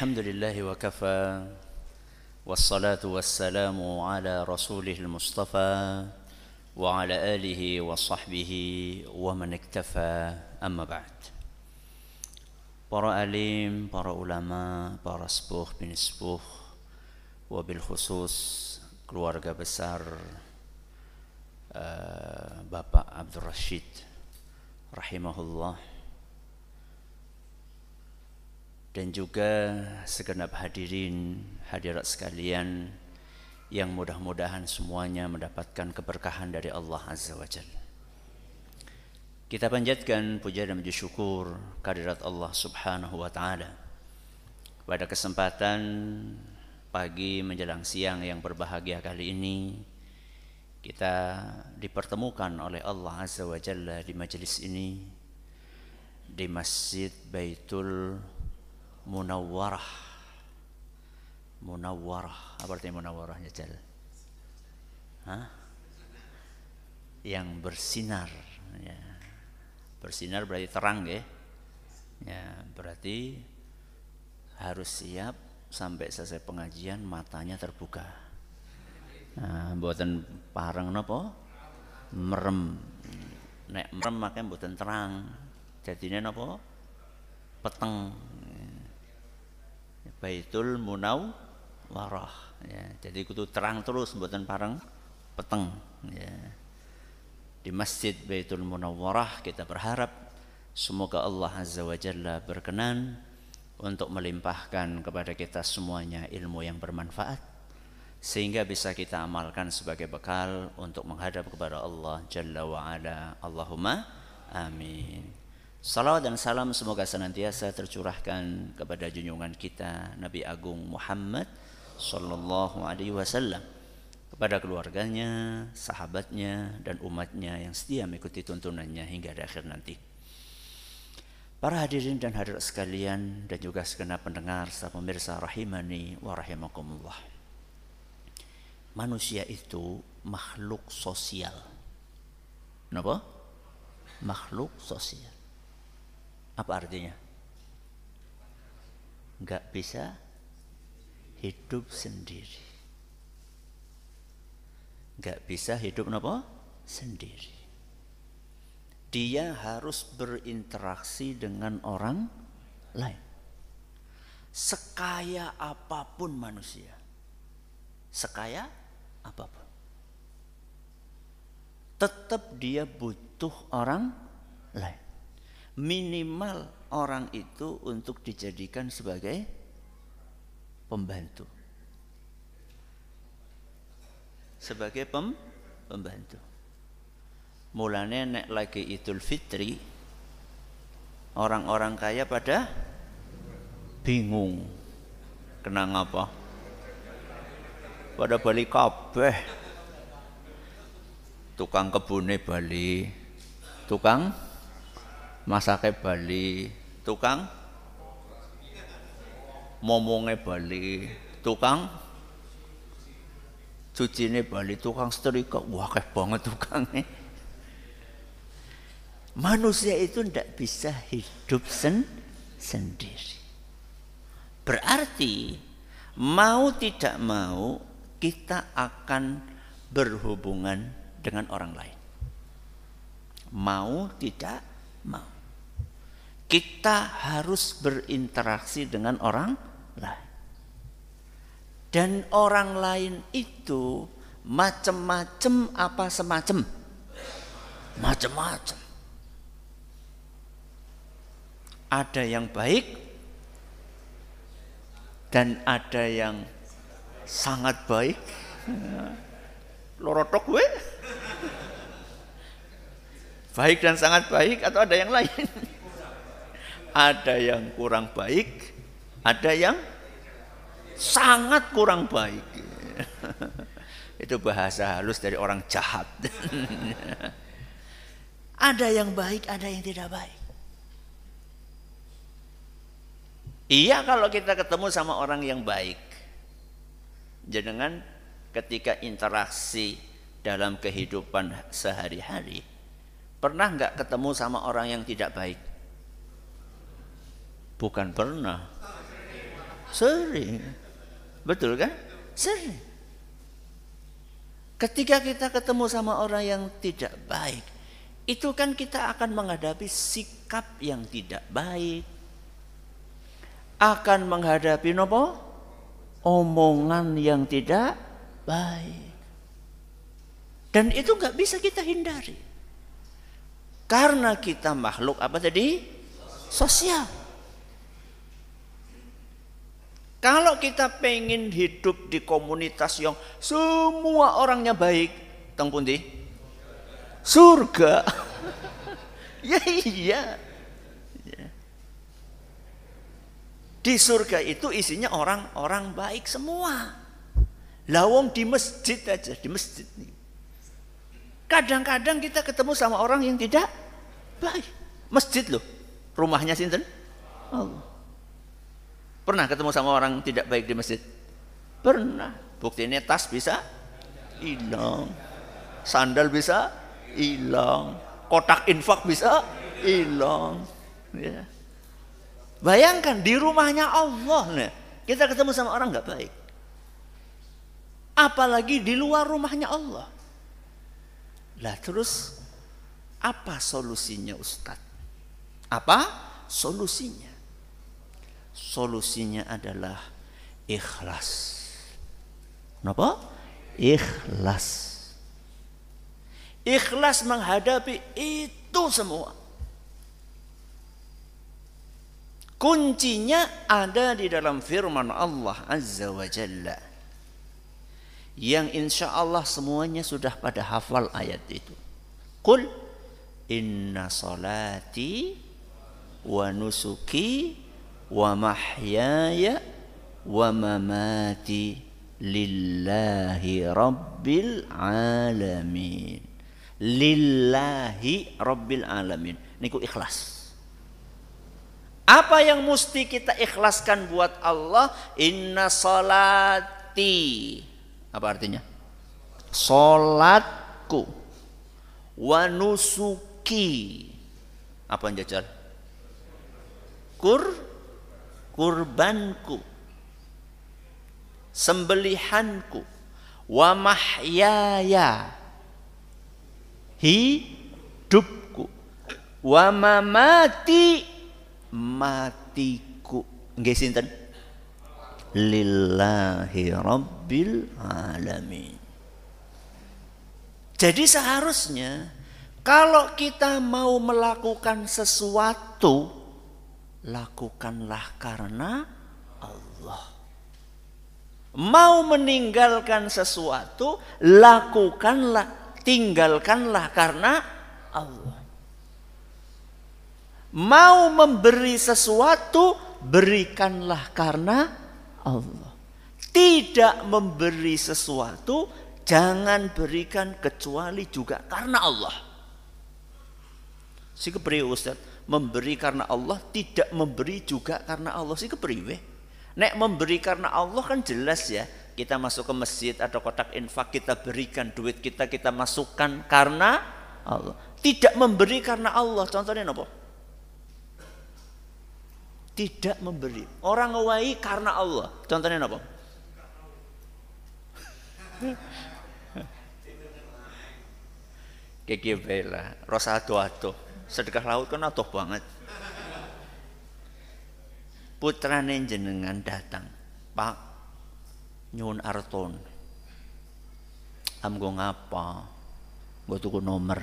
الحمد لله وكفى والصلاة والسلام على رسوله المصطفى وعلى آله وصحبه ومن اكتفى أما بعد Para alim, para ulama, para sepuh bin sepuh, wabil khusus keluarga besar uh, Bapak Abdul Rashid rahimahullah dan juga segenap hadirin hadirat sekalian yang mudah-mudahan semuanya mendapatkan keberkahan dari Allah Azza wa Jalla. Kita panjatkan puja dan puji syukur kehadirat Allah Subhanahu wa taala. Pada kesempatan pagi menjelang siang yang berbahagia kali ini kita dipertemukan oleh Allah Azza wa Jalla di majelis ini di Masjid Baitul Munawwarah. Munawwarah. Apa artinya munawwarahnya Jal? Hah? Yang bersinar ya bersinar berarti terang ya ya berarti harus siap sampai selesai pengajian matanya terbuka nah, buatan parang nopo merem nek merem makanya buatan terang jadinya nopo peteng baitul munau warah ya jadi kudu terang terus buatan parang peteng ya di Masjid Baitul Munawwarah kita berharap semoga Allah Azza wa Jalla berkenan untuk melimpahkan kepada kita semuanya ilmu yang bermanfaat sehingga bisa kita amalkan sebagai bekal untuk menghadap kepada Allah Jalla wa Ala. Allahumma amin. Salawat dan salam semoga senantiasa tercurahkan kepada junjungan kita Nabi Agung Muhammad sallallahu alaihi wasallam kepada keluarganya, sahabatnya, dan umatnya yang setia mengikuti tuntunannya hingga di akhir nanti. Para hadirin dan hadirat sekalian dan juga segenap pendengar serta pemirsa rahimani wa rahimakumullah. Manusia itu makhluk sosial. Kenapa? Makhluk sosial. Apa artinya? Enggak bisa hidup sendiri. Nggak bisa hidup apa sendiri. Dia harus berinteraksi dengan orang lain. Sekaya apa pun manusia. Sekaya apa pun. Tetap dia butuh orang lain minimal orang itu untuk dijadikan sebagai pembantu sebagai pem, pembantu. Mulanya nek lagi Idul Fitri orang-orang kaya pada bingung. Kenang apa? Pada balik kabeh. Tukang kebune Bali, tukang masake Bali, tukang? Momonge Bali, tukang? Cuci ini Bali. Tukang setrika wah kayak banget tukangnya. Manusia itu tidak bisa hidup sen sendiri. Berarti mau tidak mau kita akan berhubungan dengan orang lain. Mau tidak mau kita harus berinteraksi dengan orang lain dan orang lain itu macam-macam apa semacam? Macam-macam. Ada yang baik dan ada yang sangat baik. Lorotok gue. Baik dan sangat baik atau ada yang lain? Ada yang kurang baik, ada yang sangat kurang baik. Itu bahasa halus dari orang jahat. ada yang baik, ada yang tidak baik. Iya kalau kita ketemu sama orang yang baik. Jangan ketika interaksi dalam kehidupan sehari-hari, pernah nggak ketemu sama orang yang tidak baik? Bukan pernah Sering. Betul kan? Sering. Ketika kita ketemu sama orang yang tidak baik, itu kan kita akan menghadapi sikap yang tidak baik. Akan menghadapi nopo? Omongan yang tidak baik. Dan itu nggak bisa kita hindari. Karena kita makhluk apa tadi? Sosial. Kalau kita pengen hidup di komunitas yang semua orangnya baik, teng pundi? Surga. ya iya. Ya. Di surga itu isinya orang-orang baik semua. Lawong di masjid aja, di masjid nih. Kadang-kadang kita ketemu sama orang yang tidak baik. Masjid loh. Rumahnya sinten? Allah. Pernah ketemu sama orang tidak baik di masjid? Pernah. Buktinya tas bisa hilang. Sandal bisa hilang. Kotak infak bisa hilang. Ya. Bayangkan di rumahnya Allah nih. Kita ketemu sama orang nggak baik. Apalagi di luar rumahnya Allah. Lah terus apa solusinya Ustadz? Apa solusinya? Solusinya adalah ikhlas. Kenapa? Ikhlas. Ikhlas menghadapi itu semua. Kuncinya ada di dalam firman Allah Azza wa Jalla. Yang insya Allah semuanya sudah pada hafal ayat itu. Qul inna salati wa nusuki wa mahyaya wa mamati lillahi rabbil alamin. Lillahi rabbil alamin. Niku ikhlas. Apa yang mesti kita ikhlaskan buat Allah? Inna salati. Apa artinya? Salatku. Wa nusuki. Apa yang jajal? Kur kurbanku sembelihanku wa mahyaya hidupku wa mamati matiku. Nggih sinten? Lillahi rabbil alamin. Jadi seharusnya kalau kita mau melakukan sesuatu lakukanlah karena Allah. Mau meninggalkan sesuatu, lakukanlah, tinggalkanlah karena Allah. Mau memberi sesuatu, berikanlah karena Allah. Tidak memberi sesuatu, jangan berikan kecuali juga karena Allah. Si keberi Ustaz, memberi karena Allah tidak memberi juga karena Allah. Sih kepriwe. Nek memberi karena Allah kan jelas ya kita masuk ke masjid atau kotak infak kita berikan duit kita kita masukkan karena Allah. Tidak memberi karena Allah. Contohnya apa tidak memberi. Orang ngewai karena Allah. Contohnya apa Kiki bela, rosa sedekah laut kan atuh banget. Putrane jenengan datang pak nyun arton. Am gue ngapa? Gue tuku nomor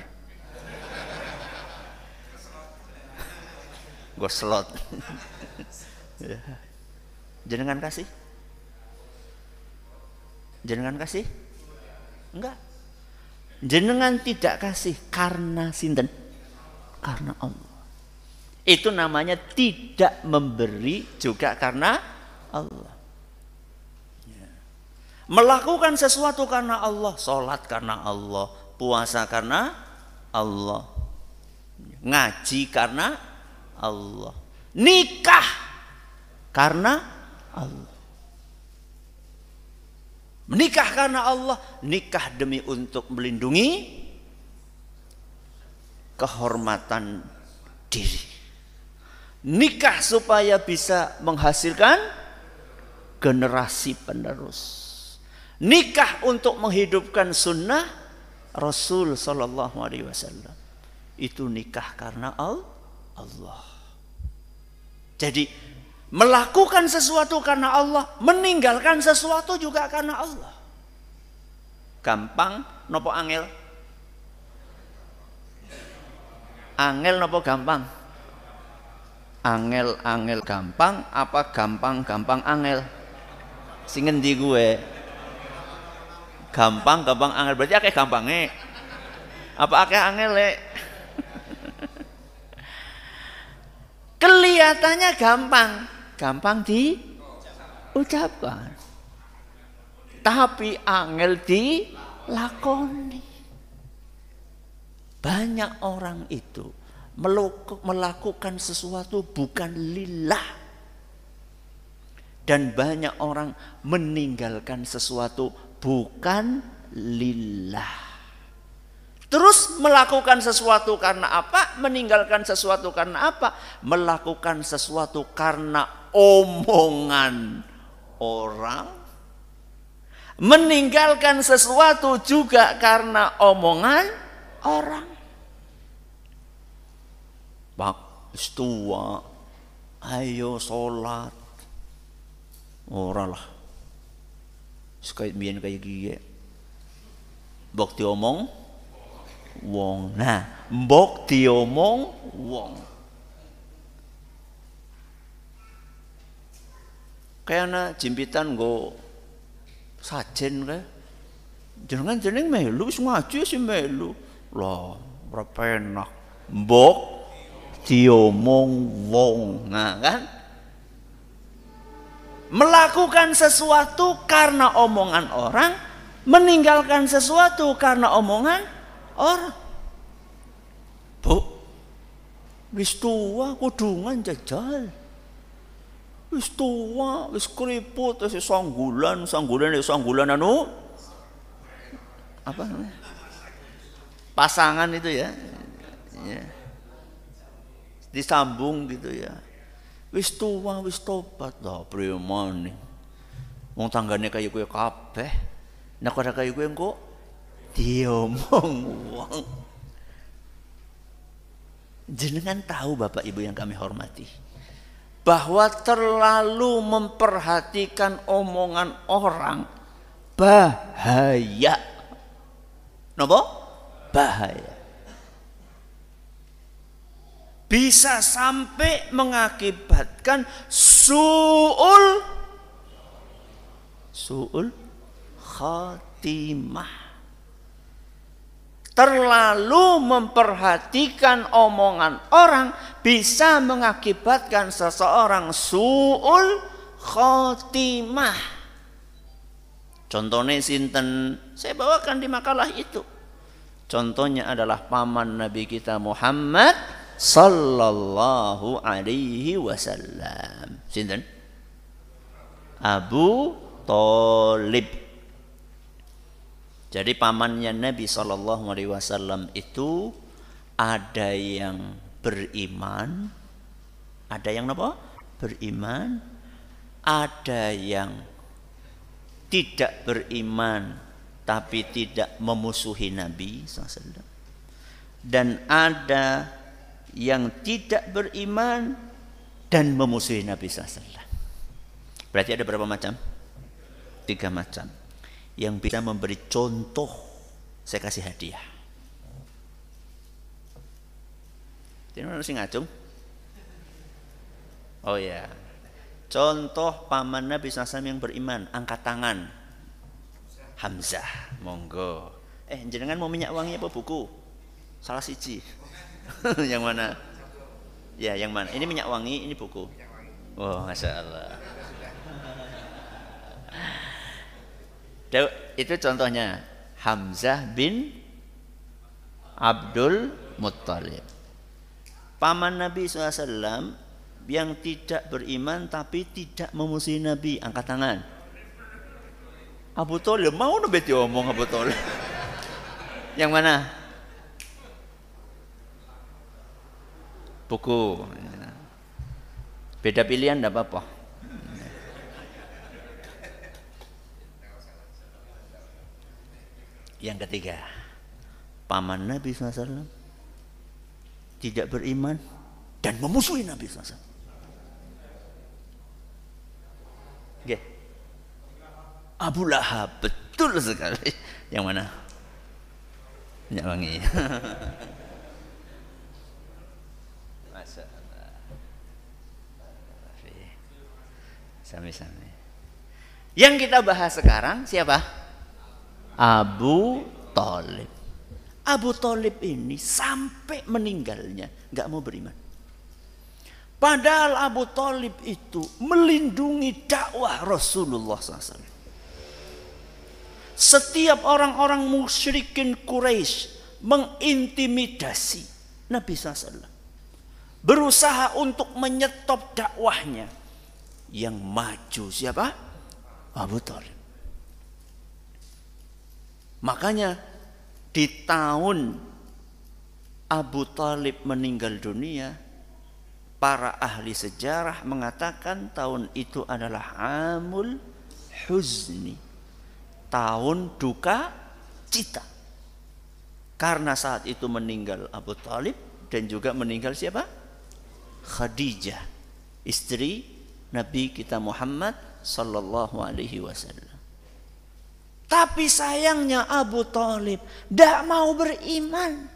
gue slot. Jenengan kasih? Jenengan kasih? Enggak. Jenengan tidak kasih karena sinten karena Allah. Itu namanya tidak memberi juga karena Allah. Ya. Melakukan sesuatu karena Allah, sholat karena Allah, puasa karena Allah, ngaji karena Allah, nikah karena Allah. Menikah karena Allah, nikah demi untuk melindungi kehormatan diri. Nikah supaya bisa menghasilkan generasi penerus. Nikah untuk menghidupkan sunnah Rasul Sallallahu Alaihi Wasallam. Itu nikah karena Allah. Jadi melakukan sesuatu karena Allah, meninggalkan sesuatu juga karena Allah. Gampang nopo angel? Angel nopo gampang? Angel-angel gampang apa gampang-gampang angel? Singen di gue. Gampang gampang angel berarti akeh gampangnya. Apa akeh angel le? Kelihatannya gampang, gampang diucapkan. Tapi angel dilakoni. Banyak orang itu melakukan sesuatu bukan lillah. Dan banyak orang meninggalkan sesuatu bukan lillah. Terus melakukan sesuatu karena apa? Meninggalkan sesuatu karena apa? Melakukan sesuatu karena omongan orang. Meninggalkan sesuatu juga karena omongan orang. Tua, ayo sholat. Orang lah. Sekait biar kayak gini. Bukti omong, wong. Nah, mbok diomong wong. Kayana jimpitan go sajen kae. Jenengan jeneng melu wis ngaji sih melu. Lah, ora penak. Mbok diomong wong. Nah, kan? Melakukan sesuatu karena omongan orang, meninggalkan sesuatu karena omongan Orang. Bu, wis tua kudungan jajal. Wis tua, wis keriput, wis sanggulan, sanggulan ya sanggulan anu apa namanya? Pasangan itu ya. ya. Disambung gitu ya. Wis tua, wis tobat lah nih. Wong tanggane kaya kowe kabeh. Nek ora kaya kowe engko diomong wong. Jenengan tahu Bapak Ibu yang kami hormati bahwa terlalu memperhatikan omongan orang bahaya. Nopo? Bahaya. Bisa sampai mengakibatkan suul suul khatimah terlalu memperhatikan omongan orang bisa mengakibatkan seseorang suul khotimah. Contohnya sinten, saya bawakan di makalah itu. Contohnya adalah paman Nabi kita Muhammad sallallahu alaihi wasallam. Sinten? Abu Talib jadi pamannya Nabi Shallallahu Alaihi Wasallam itu ada yang beriman, ada yang apa? Beriman, ada yang tidak beriman tapi tidak memusuhi Nabi SAW. Dan ada yang tidak beriman dan memusuhi Nabi SAW. Berarti ada berapa macam? Tiga macam yang bisa memberi contoh saya kasih hadiah. Ini harus ngacung. Oh ya. Contoh paman Nabi SAW yang beriman, angkat tangan. Hamzah, monggo. Eh, jenengan mau minyak wangi apa buku? Salah siji. yang mana? Ya, yang mana? Ini minyak wangi, ini buku. Oh, masya Allah. Itu contohnya Hamzah bin Abdul Muttalib. Paman Nabi SAW yang tidak beriman tapi tidak memusuhi Nabi. Angkat tangan. Abu Talib mau nabi omong Abu Talib. yang mana? buku. Beda pilihan tidak apa-apa. Yang ketiga, paman Nabi SAW tidak beriman dan memusuhi Nabi SAW. Okay. Abu Lahab betul sekali. Yang mana? Minyak wangi. Sami-sami. Yang kita bahas sekarang siapa? Abu Talib. Abu Talib ini sampai meninggalnya nggak mau beriman. Padahal Abu Talib itu melindungi dakwah Rasulullah SAW. Setiap orang-orang musyrikin Quraisy mengintimidasi Nabi SAW. Berusaha untuk menyetop dakwahnya. Yang maju siapa? Abu Talib. Makanya di tahun Abu Talib meninggal dunia, para ahli sejarah mengatakan tahun itu adalah Amul Huzni. Tahun duka cita. Karena saat itu meninggal Abu Talib dan juga meninggal siapa? Khadijah, istri Nabi kita Muhammad sallallahu alaihi wasallam. Tapi sayangnya Abu Talib tidak mau beriman.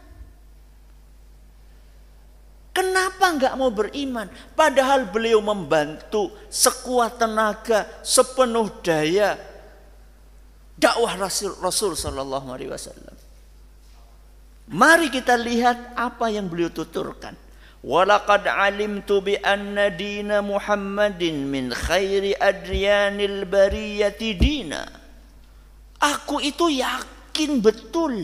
Kenapa nggak mau beriman? Padahal beliau membantu sekuat tenaga, sepenuh daya dakwah Rasul Rasul Sallallahu Alaihi Wasallam. Mari kita lihat apa yang beliau tuturkan. Alimtu bi anna dina Muhammadin min khairi adriyanil bariyati dina. Aku itu yakin betul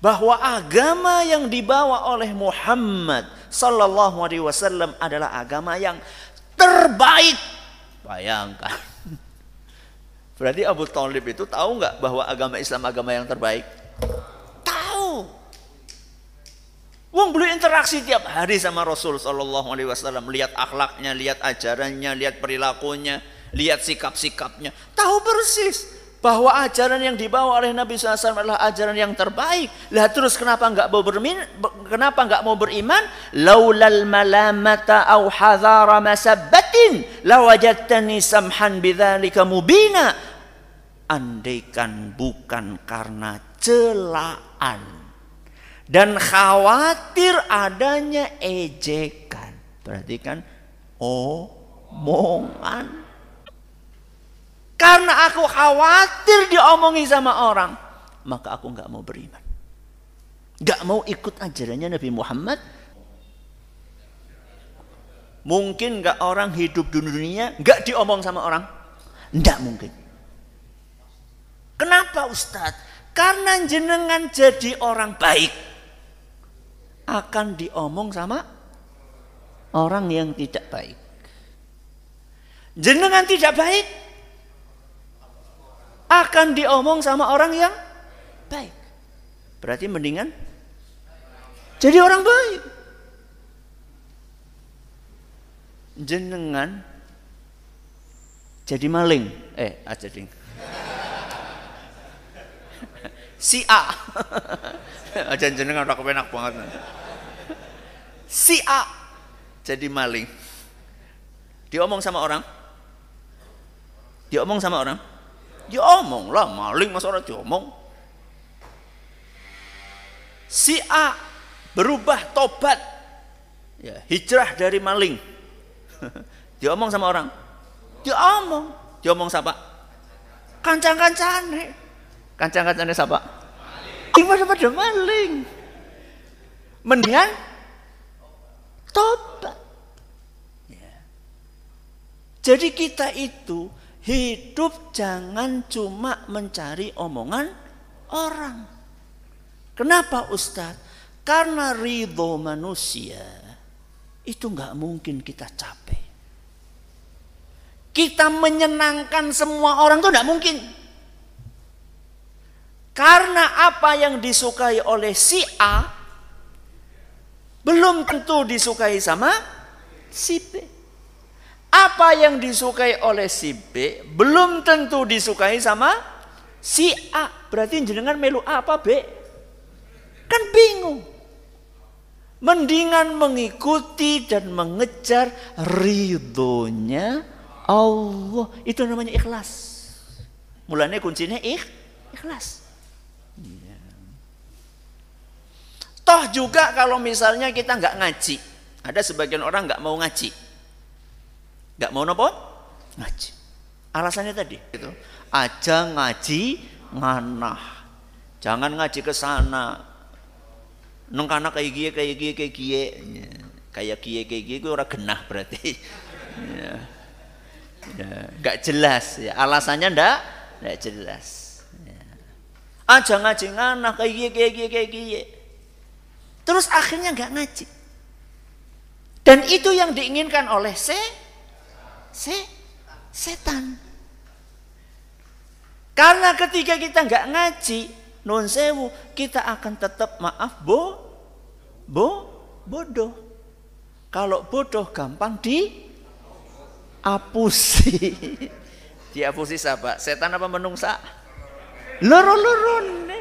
bahwa agama yang dibawa oleh Muhammad sallallahu alaihi wasallam adalah agama yang terbaik. Bayangkan. Berarti Abu Talib itu tahu nggak bahwa agama Islam agama yang terbaik? Wong beliau interaksi tiap hari sama Rasul Shallallahu Alaihi Wasallam, lihat akhlaknya, lihat ajarannya, lihat perilakunya, lihat sikap-sikapnya, tahu persis bahwa ajaran yang dibawa oleh Nabi SAW adalah ajaran yang terbaik. Lah terus kenapa nggak mau beriman? Kenapa nggak mau beriman? Laulal malamata au hadhara masabbatin lawajadtani samhan bidzalika mubina. Andaikan bukan karena celaan dan khawatir adanya ejekan. Berarti kan omongan. Karena aku khawatir diomongi sama orang, maka aku nggak mau beriman. Nggak mau ikut ajarannya Nabi Muhammad. Mungkin nggak orang hidup di dunia nggak diomong sama orang? Nggak mungkin. Kenapa Ustadz? Karena jenengan jadi orang baik akan diomong sama orang yang tidak baik. Jenengan tidak baik akan diomong sama orang yang baik. Berarti mendingan jadi orang baik. Jenengan jadi maling. Eh, aja ding. Si A. Aja jenengan udah kepenak banget si A jadi maling. Diomong sama orang? Diomong sama orang? Diomong lah, maling masa orang diomong. Si A berubah tobat. Ya, hijrah dari maling. diomong sama orang? Diomong. Diomong siapa? Kancang-kancane. Kancang-kancane siapa? Gimana pada maling? Mendingan tobat. Ya. Jadi kita itu hidup jangan cuma mencari omongan orang. Kenapa Ustadz? Karena ridho manusia itu nggak mungkin kita capai. Kita menyenangkan semua orang itu nggak mungkin. Karena apa yang disukai oleh si A belum tentu disukai sama si B. Apa yang disukai oleh si B belum tentu disukai sama si A. berarti jenengan melu apa, Be? Kan bingung. Mendingan mengikuti dan mengejar ridhonya Allah. Itu namanya ikhlas. Mulanya kuncinya ikh, ikhlas. Iya. Toh juga kalau misalnya kita nggak ngaji. Ada sebagian orang nggak mau ngaji. Nggak mau nopo? Ngaji. Alasannya tadi. Gitu. Aja ngaji nganah. Jangan ngaji ke sana. Neng kana kayak gie kayak gie kayak gie. Kayak gie kayak gie gue orang genah berarti. ya. ya. Gak jelas ya. Alasannya ndak ndak jelas. Ya. Aja ngaji nganah kayak gie kayak gie kayak gie. Terus akhirnya nggak ngaji. Dan itu yang diinginkan oleh se, se, setan. Karena ketika kita nggak ngaji, non sewu, kita akan tetap maaf bo, bo, bodoh. Kalau bodoh gampang di apusi. Diapusi siapa? Setan apa menungsa? Loro-loron.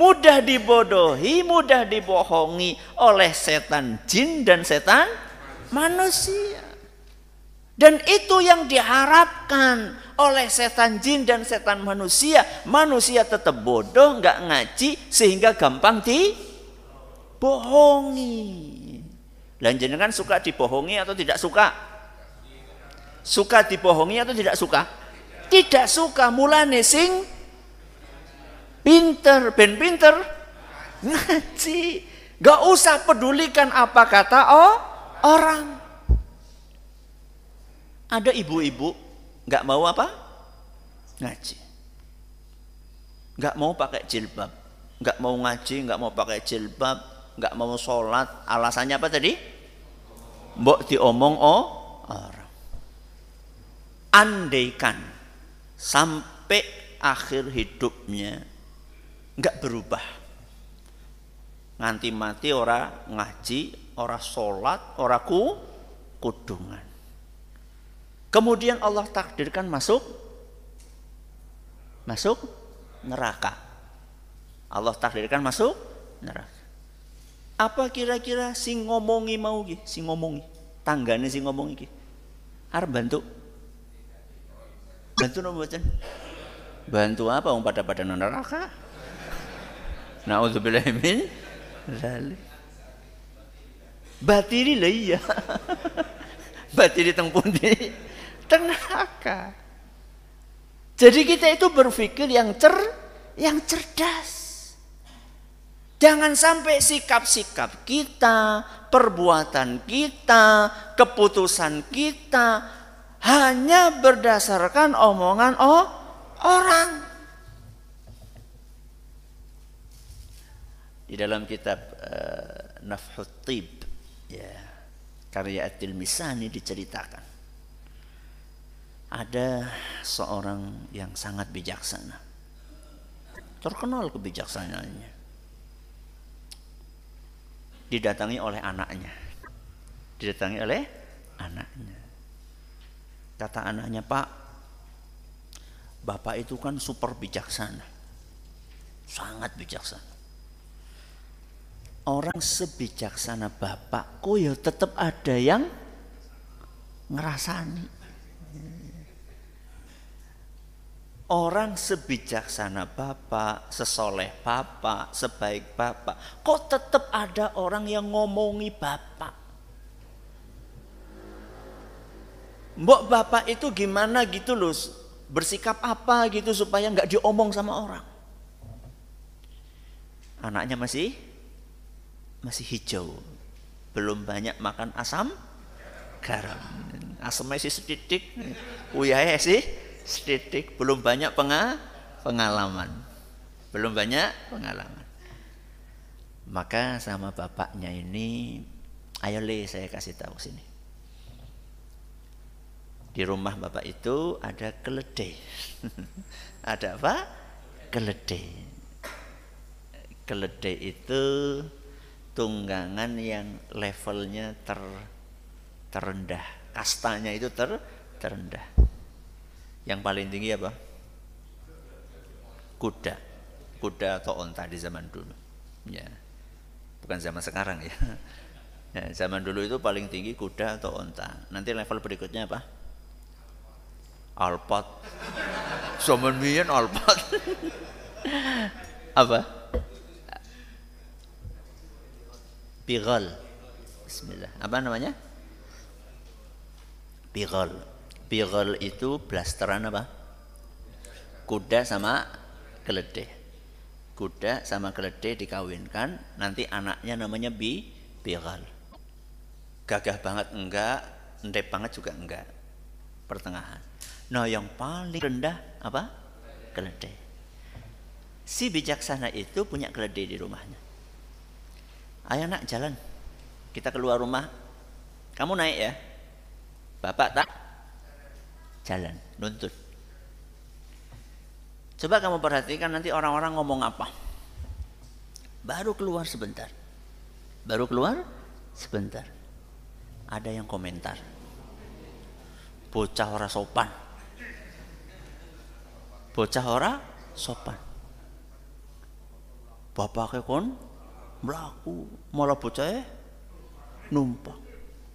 Mudah dibodohi, mudah dibohongi oleh setan jin dan setan manusia. Dan itu yang diharapkan oleh setan jin dan setan manusia. Manusia tetap bodoh, nggak ngaji sehingga gampang dibohongi. Dan kan suka dibohongi atau tidak suka? Suka dibohongi atau tidak suka? Tidak suka mulane sing pinter, ben pinter ngaji. Gak usah pedulikan apa kata oh, orang. Ada ibu-ibu nggak mau apa? Ngaji. Nggak mau pakai jilbab. Nggak mau ngaji, nggak mau pakai jilbab, nggak mau sholat. Alasannya apa tadi? Mbok diomong oh orang. Andaikan sampai akhir hidupnya nggak berubah. Nganti mati ora ngaji, ora sholat, ora ku kudungan. Kemudian Allah takdirkan masuk masuk neraka. Allah takdirkan masuk neraka. Apa kira-kira si ngomongi mau ki, si ngomongi, tanggane si ngomongi ki. Arep bantu. Bantu nopo? Bantu apa wong pada pada neraka? Nauzubillah min zalik. Batiri lah iya. Batiri teng pundi? neraka. Jadi kita itu berpikir yang cer yang cerdas. Jangan sampai sikap-sikap kita, perbuatan kita, keputusan kita hanya berdasarkan omongan oh orang. Di dalam kitab uh, Nafhut Tib ya, karya Atil Misani diceritakan ada seorang yang sangat bijaksana. Terkenal kebijaksanaannya. Didatangi oleh anaknya. Didatangi oleh anaknya. Kata anaknya, Pak, Bapak itu kan super bijaksana. Sangat bijaksana. Orang sebijaksana Bapak, kok ya tetap ada yang ngerasani Orang sebijaksana Bapak, sesoleh Bapak, sebaik Bapak, kok tetap ada orang yang ngomongi Bapak? Mbok Bapak itu gimana gitu loh, bersikap apa gitu supaya nggak diomong sama orang. Anaknya masih masih hijau, belum banyak makan asam garam. Asamnya sih sedikit, uyahnya sih setitik. Belum banyak pengalaman. Belum banyak pengalaman. Maka sama bapaknya ini ayo le saya kasih tahu sini. Di rumah bapak itu ada keledai. Ada apa? Keledai. Keledai itu tunggangan yang levelnya ter terendah kastanya itu ter terendah yang paling tinggi apa? kuda. Kuda atau onta di zaman dulu. Ya. Bukan zaman sekarang ya. ya. Zaman dulu itu paling tinggi kuda atau onta. Nanti level berikutnya apa? Alpat. Zaman mian alpat. apa? Bigal. Bismillah. Apa namanya? Bigal. Bigal itu blasteran apa? Kuda sama keledai. Kuda sama keledai dikawinkan, nanti anaknya namanya bi bigal. Gagah banget enggak, endep banget juga enggak. Pertengahan. Nah, yang paling rendah apa? Keledai. Si bijaksana itu punya keledai di rumahnya. Ayo nak jalan. Kita keluar rumah. Kamu naik ya. Bapak tak jalan, nuntut. Coba kamu perhatikan nanti orang-orang ngomong apa. Baru keluar sebentar. Baru keluar sebentar. Ada yang komentar. Bocah ora sopan. Bocah ora sopan. Bapaknya kon melaku malah bocah numpang.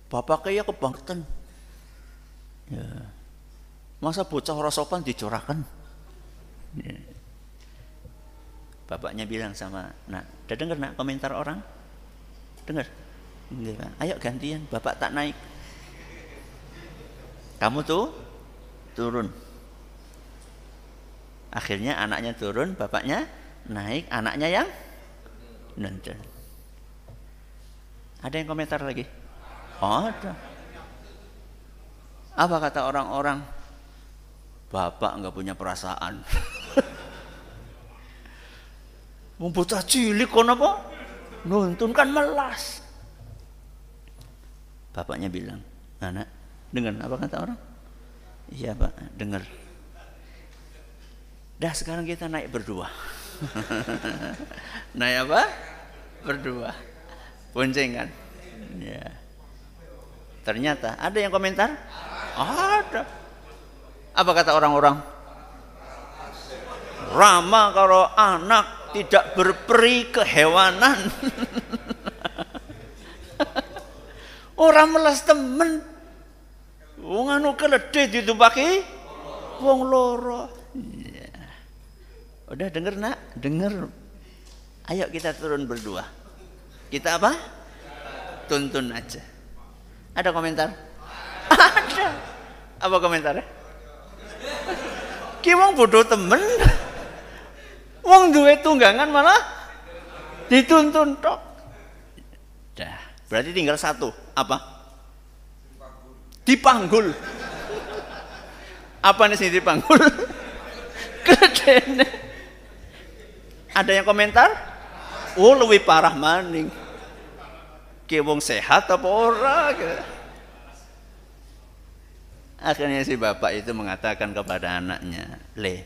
Bapaknya ya kebangetan. Ya. Masa bocah ora sopan dicorakan? Ya. Bapaknya bilang sama, nak, udah dengar nak komentar orang? Dengar? Enggak, ayo gantian, bapak tak naik. Kamu tuh turun. Akhirnya anaknya turun, bapaknya naik, anaknya yang nonton. Ada yang komentar lagi? Ada. Apa kata orang-orang? Bapak nggak punya perasaan. Bocah cilik kon apa? Nuntun kan melas. Bapaknya bilang, anak, dengar apa kata orang? Iya pak, dengar. Dah sekarang kita naik berdua. naik apa? Berdua. Boncengan. Ya. Ternyata ada yang komentar? Ada. Apa kata orang-orang? Rama kalau anak tidak berperi kehewanan. Orang melas temen. Wong anu keledai ditumpaki wong loro. Udah denger nak? Denger. Ayo kita turun berdua. Kita apa? Tuntun aja. Ada komentar? Ada. Apa komentarnya? Ki wong bodoh temen. Wong duwe tunggangan malah dituntun tok. Dah, berarti tinggal satu. Apa? Dipanggul. Apa nih sih dipanggul? Kedene. Ada yang komentar? Oh, lebih parah maning. Ki wong sehat apa ora? Akhirnya si bapak itu mengatakan kepada anaknya, Le,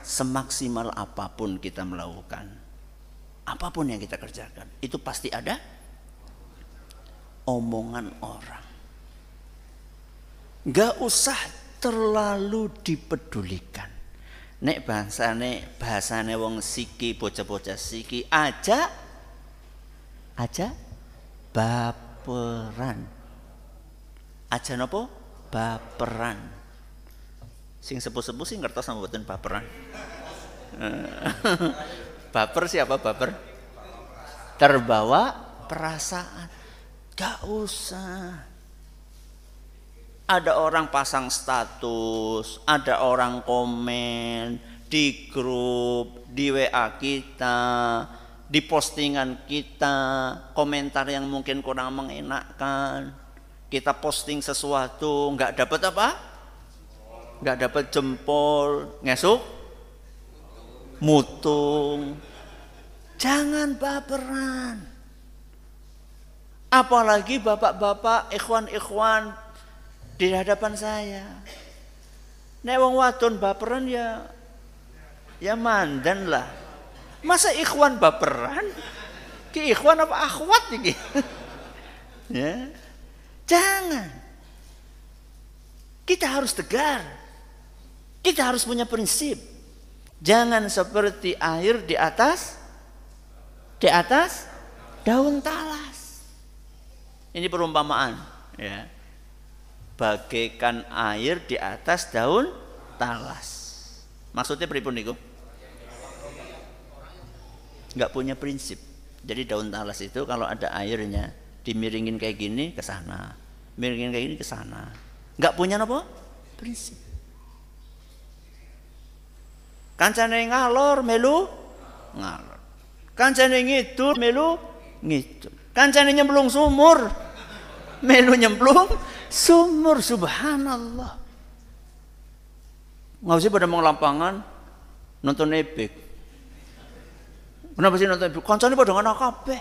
semaksimal apa pun kita melakukan, apa pun yang kita kerjakan, itu pasti ada omongan orang. Gak usah terlalu dipedulikan. Nek bahasane bahasane wong siki bocah-bocah siki aja aja baperan. Aja nopo? baperan. Sing sepuh-sepuh sih ngertos sama buatin baperan. baper siapa baper? Terbawa perasaan. Gak usah. Ada orang pasang status, ada orang komen di grup, di WA kita, di postingan kita, komentar yang mungkin kurang mengenakkan kita posting sesuatu nggak dapat apa? Nggak dapat jempol, ngesuk, mutung. Jangan baperan. Apalagi bapak-bapak, ikhwan-ikhwan di hadapan saya. Nek wong wadon baperan ya ya mandan lah. Masa ikhwan baperan? Ki ikhwan apa akhwat iki? ya. Jangan. Kita harus tegar. Kita harus punya prinsip. Jangan seperti air di atas di atas daun talas. Ini perumpamaan ya. Bagaikan air di atas daun talas. Maksudnya pripun niku? Enggak punya prinsip. Jadi daun talas itu kalau ada airnya dimiringin kayak gini ke sana, miringin kayak gini ke sana. Enggak punya apa? Prinsip. Kancane ngalor melu ngalor. Kancane ngidul melu ngidul. Kancane nyemplung sumur melu nyemplung sumur subhanallah. Usah pada mau lapangan nonton epic. Kenapa sih nonton epic? Kancane pada nggak kabeh.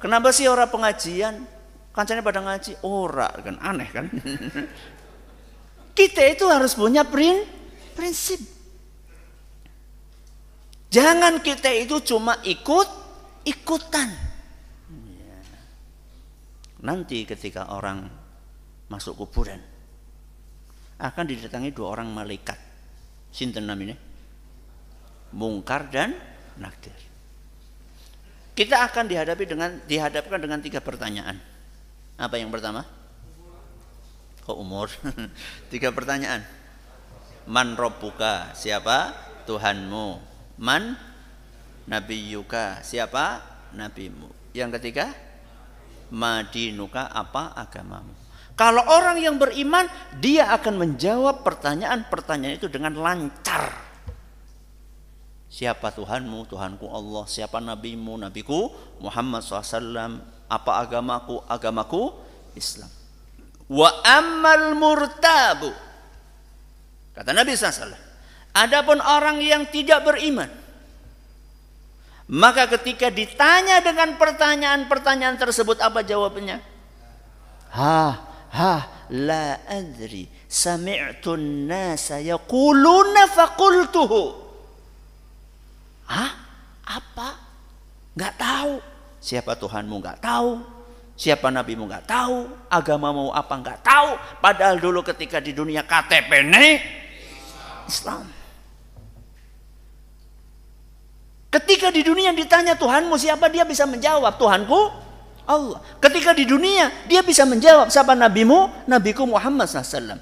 Kenapa sih orang pengajian? Kancane pada ngaji, ora kan aneh kan? Kita itu harus punya prin, prinsip. Jangan kita itu cuma ikut ikutan. Nanti ketika orang masuk kuburan akan didatangi dua orang malaikat. Sinten namanya? Mungkar dan nakdir. Kita akan dihadapi dengan dihadapkan dengan tiga pertanyaan. Apa yang pertama? Kok umur? Tiga pertanyaan. Man robbuka? Siapa? Tuhanmu. Man Nabi Yuka? Siapa? Nabimu. Yang ketiga? Madinuka apa agamamu? Kalau orang yang beriman, dia akan menjawab pertanyaan-pertanyaan itu dengan lancar. Siapa Tuhanmu? Tuhanku Allah. Siapa nabimu? Nabiku Muhammad SAW apa agamaku? Agamaku Islam. Wa ammal murtabu. Kata Nabi SAW. Adapun orang yang tidak beriman. Maka ketika ditanya dengan pertanyaan-pertanyaan tersebut apa jawabannya? Ha, ha, la adri. Sami'tu nasa yaquluna faqultuhu. Hah? Apa? Gak tahu. Siapa Tuhanmu nggak tahu. Siapa nabimu nggak tahu. Agamamu apa nggak tahu. Padahal dulu ketika di dunia KTP ini Islam. Ketika di dunia ditanya Tuhanmu siapa dia bisa menjawab Tuhanku Allah. Ketika di dunia dia bisa menjawab siapa nabimu nabiku Muhammad SAW.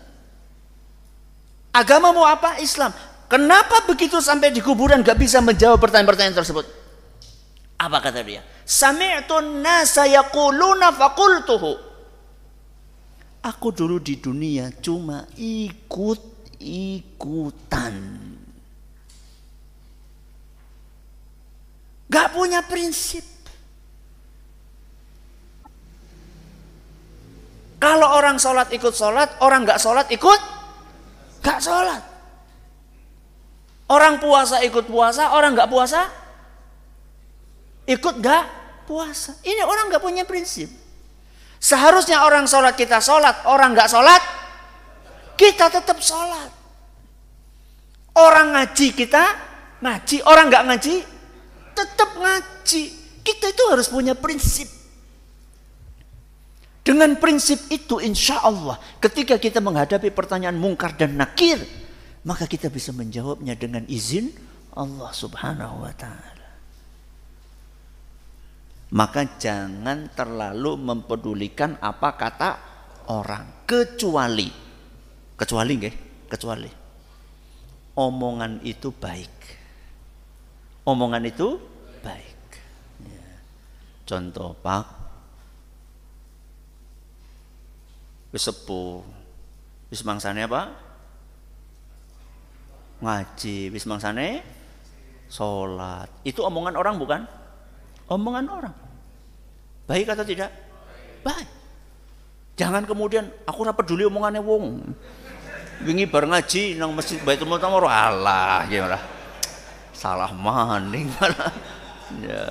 Agamamu apa Islam. Kenapa begitu sampai di kuburan gak bisa menjawab pertanyaan-pertanyaan tersebut? Apa kata dia? Sami'tun nasa yaquluna faqultuhu. Aku dulu di dunia cuma ikut-ikutan. Gak punya prinsip. Kalau orang sholat ikut sholat, orang gak sholat ikut gak sholat. Orang puasa ikut puasa, orang gak puasa ikut gak puasa. Ini orang gak punya prinsip. Seharusnya orang sholat kita sholat, orang gak sholat, kita tetap sholat. Orang ngaji kita ngaji, orang gak ngaji, tetap ngaji. Kita itu harus punya prinsip. Dengan prinsip itu insya Allah ketika kita menghadapi pertanyaan mungkar dan nakir, maka kita bisa menjawabnya dengan izin Allah subhanahu wa ta'ala maka jangan terlalu mempedulikan apa kata orang kecuali kecuali nggih kecuali omongan itu baik omongan itu baik ya. contoh pak wis sepuh wis mangsane apa ngaji wis mangsane salat itu omongan orang bukan omongan orang. Baik atau tidak? Baik. Jangan kemudian aku ora peduli omongannya wong. Wingi bar ngaji nang masjid Baitul Mutamar Allah gimana? Salah maning ya,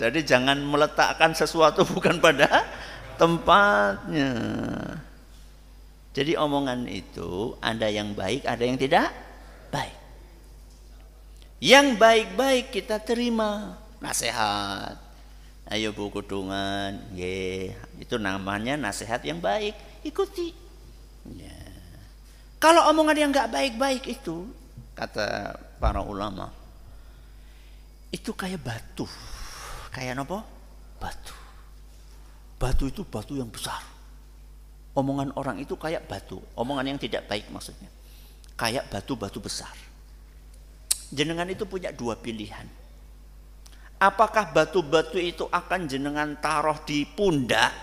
jadi jangan meletakkan sesuatu bukan pada tempatnya. Jadi omongan itu ada yang baik, ada yang tidak baik. Yang baik-baik kita terima nasihat. Ayo bu kudungan, ye, itu namanya nasihat yang baik, ikuti. Ya. Kalau omongan yang nggak baik-baik itu, kata para ulama itu kayak batu. Kayak apa batu. Batu itu batu yang besar. Omongan orang itu kayak batu. Omongan yang tidak baik maksudnya. Kayak batu-batu besar. Jenengan itu punya dua pilihan. Apakah batu-batu itu akan jenengan taruh di pundak?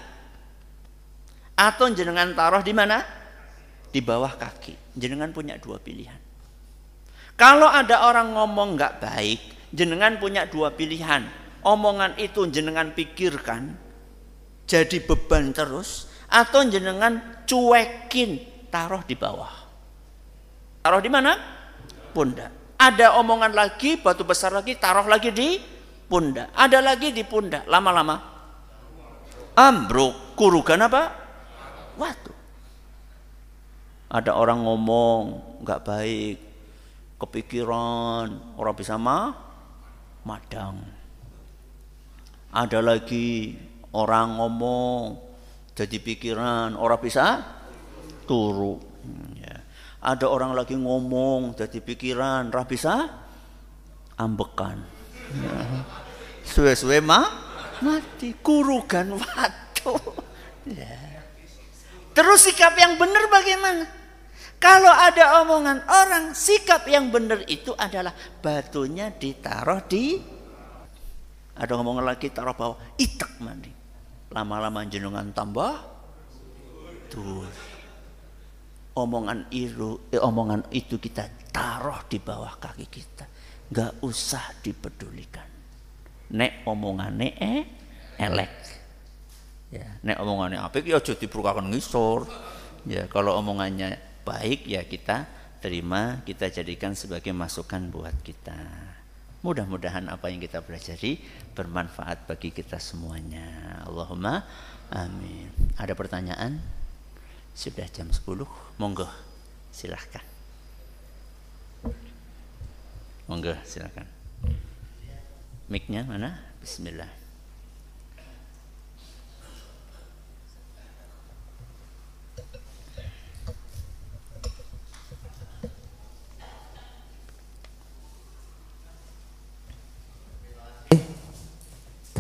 Atau jenengan taruh di mana? Di bawah kaki. Jenengan punya dua pilihan. Kalau ada orang ngomong nggak baik, jenengan punya dua pilihan. Omongan itu jenengan pikirkan jadi beban terus atau jenengan cuekin taruh di bawah. Taruh di mana? Pundak. Ada omongan lagi, batu besar lagi, taruh lagi di pundak. Ada lagi di pundak. Lama-lama ambruk, kurukan apa? Waktu. Ada orang ngomong nggak baik, kepikiran orang bisa ma madang ada lagi orang ngomong jadi pikiran orang bisa turu ya. ada orang lagi ngomong jadi pikiran orang bisa ambekan ya. suwe-suwe ma mati kurugan waktu ya. terus sikap yang benar bagaimana kalau ada omongan orang, sikap yang benar itu adalah batunya ditaruh di ada omongan lagi taruh bawah, itak mandi. Lama-lama jenengan tambah tuh. Omongan itu, eh, omongan itu kita taruh di bawah kaki kita. Gak usah dipedulikan. Nek omongan eh elek. Ya, nek omongannya apa ya aja dibukakan ngisor. Ya, kalau omongannya baik ya kita terima, kita jadikan sebagai masukan buat kita. Mudah-mudahan apa yang kita pelajari bermanfaat bagi kita semuanya. Allahumma amin. Ada pertanyaan? Sudah jam 10. Monggo, silahkan. Monggo, silahkan. Miknya mana? Bismillah.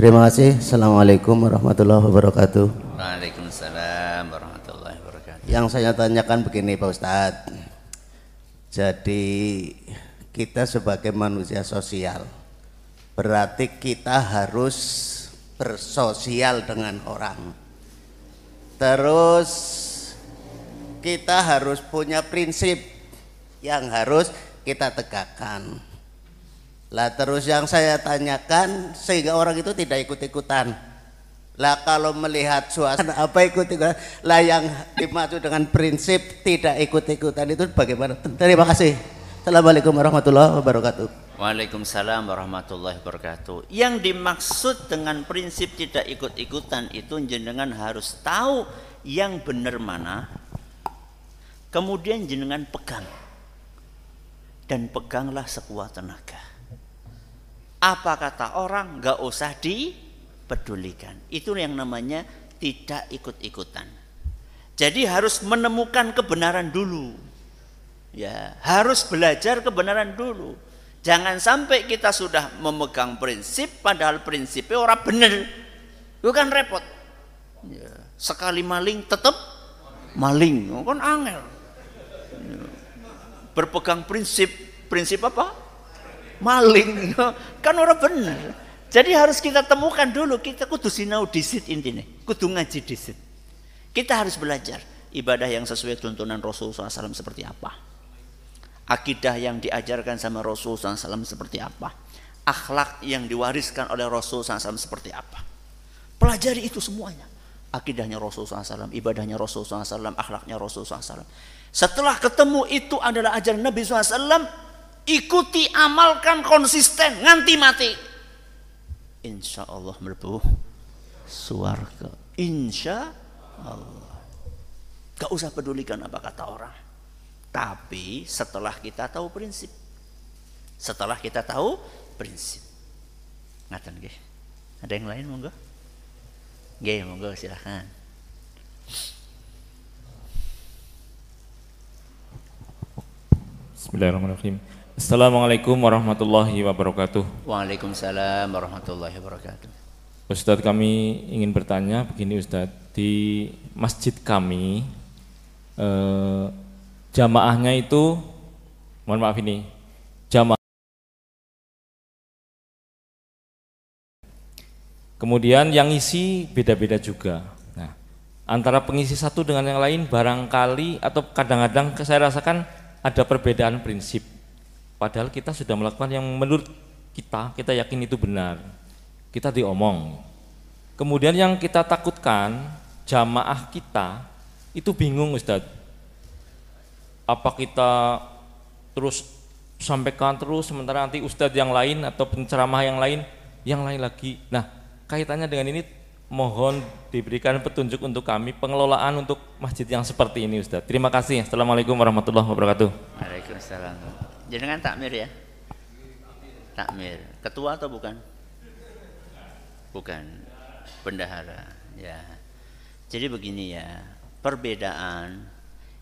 Terima kasih. Assalamualaikum warahmatullahi wabarakatuh. Waalaikumsalam warahmatullahi wabarakatuh. Yang saya tanyakan begini Pak Ustadz. Jadi kita sebagai manusia sosial berarti kita harus bersosial dengan orang. Terus kita harus punya prinsip yang harus kita tegakkan lah terus yang saya tanyakan sehingga orang itu tidak ikut-ikutan. Lah kalau melihat suasana apa ikut-ikutan? Lah yang dimaksud dengan prinsip tidak ikut-ikutan itu bagaimana? Terima kasih. Assalamualaikum warahmatullahi wabarakatuh. Waalaikumsalam warahmatullahi wabarakatuh. Yang dimaksud dengan prinsip tidak ikut-ikutan itu jenengan harus tahu yang benar mana. Kemudian jenengan pegang. Dan peganglah sekuat tenaga apa kata orang nggak usah dipedulikan. Itu yang namanya tidak ikut-ikutan. Jadi harus menemukan kebenaran dulu. Ya, harus belajar kebenaran dulu. Jangan sampai kita sudah memegang prinsip padahal prinsipnya orang benar. Bukan repot. Ya, sekali maling tetap maling. Kan angel. Ya. Berpegang prinsip, prinsip apa? Maling kan orang benar jadi harus kita temukan dulu kita kudu sinau disit intinya kudu ngaji disit. Kita harus belajar ibadah yang sesuai tuntunan Rasulullah SAW seperti apa. Akidah yang diajarkan sama Rasulullah SAW seperti apa. Akhlak yang diwariskan oleh Rasulullah SAW seperti apa. Pelajari itu semuanya. Akidahnya Rasulullah SAW ibadahnya Rasulullah SAW akhlaknya Rasulullah SAW setelah ketemu itu adalah ajaran Nabi SAW ikuti amalkan konsisten nganti mati. Insya Allah melepuh suarga. Insya Allah. Gak usah pedulikan apa kata orang. Tapi setelah kita tahu prinsip. Setelah kita tahu prinsip. Ngatain gak ada yang lain monggo? Gak monggo silahkan Bismillahirrahmanirrahim Assalamualaikum warahmatullahi wabarakatuh. Waalaikumsalam warahmatullahi wabarakatuh. Ustadz kami ingin bertanya begini Ustadz di masjid kami eh, jamaahnya itu mohon maaf ini jamaah kemudian yang isi beda-beda juga nah antara pengisi satu dengan yang lain barangkali atau kadang-kadang saya rasakan ada perbedaan prinsip padahal kita sudah melakukan yang menurut kita kita yakin itu benar kita diomong kemudian yang kita takutkan jamaah kita itu bingung Ustadz apa kita terus sampaikan terus sementara nanti ustadz yang lain atau penceramah yang lain yang lain lagi. Nah, kaitannya dengan ini mohon diberikan petunjuk untuk kami pengelolaan untuk masjid yang seperti ini Ustadz. Terima kasih. Assalamualaikum warahmatullahi wabarakatuh. Waalaikumsalam. Jenengan takmir ya? Takmir. Ketua atau bukan? Bukan. Bendahara. Ya. Jadi begini ya, perbedaan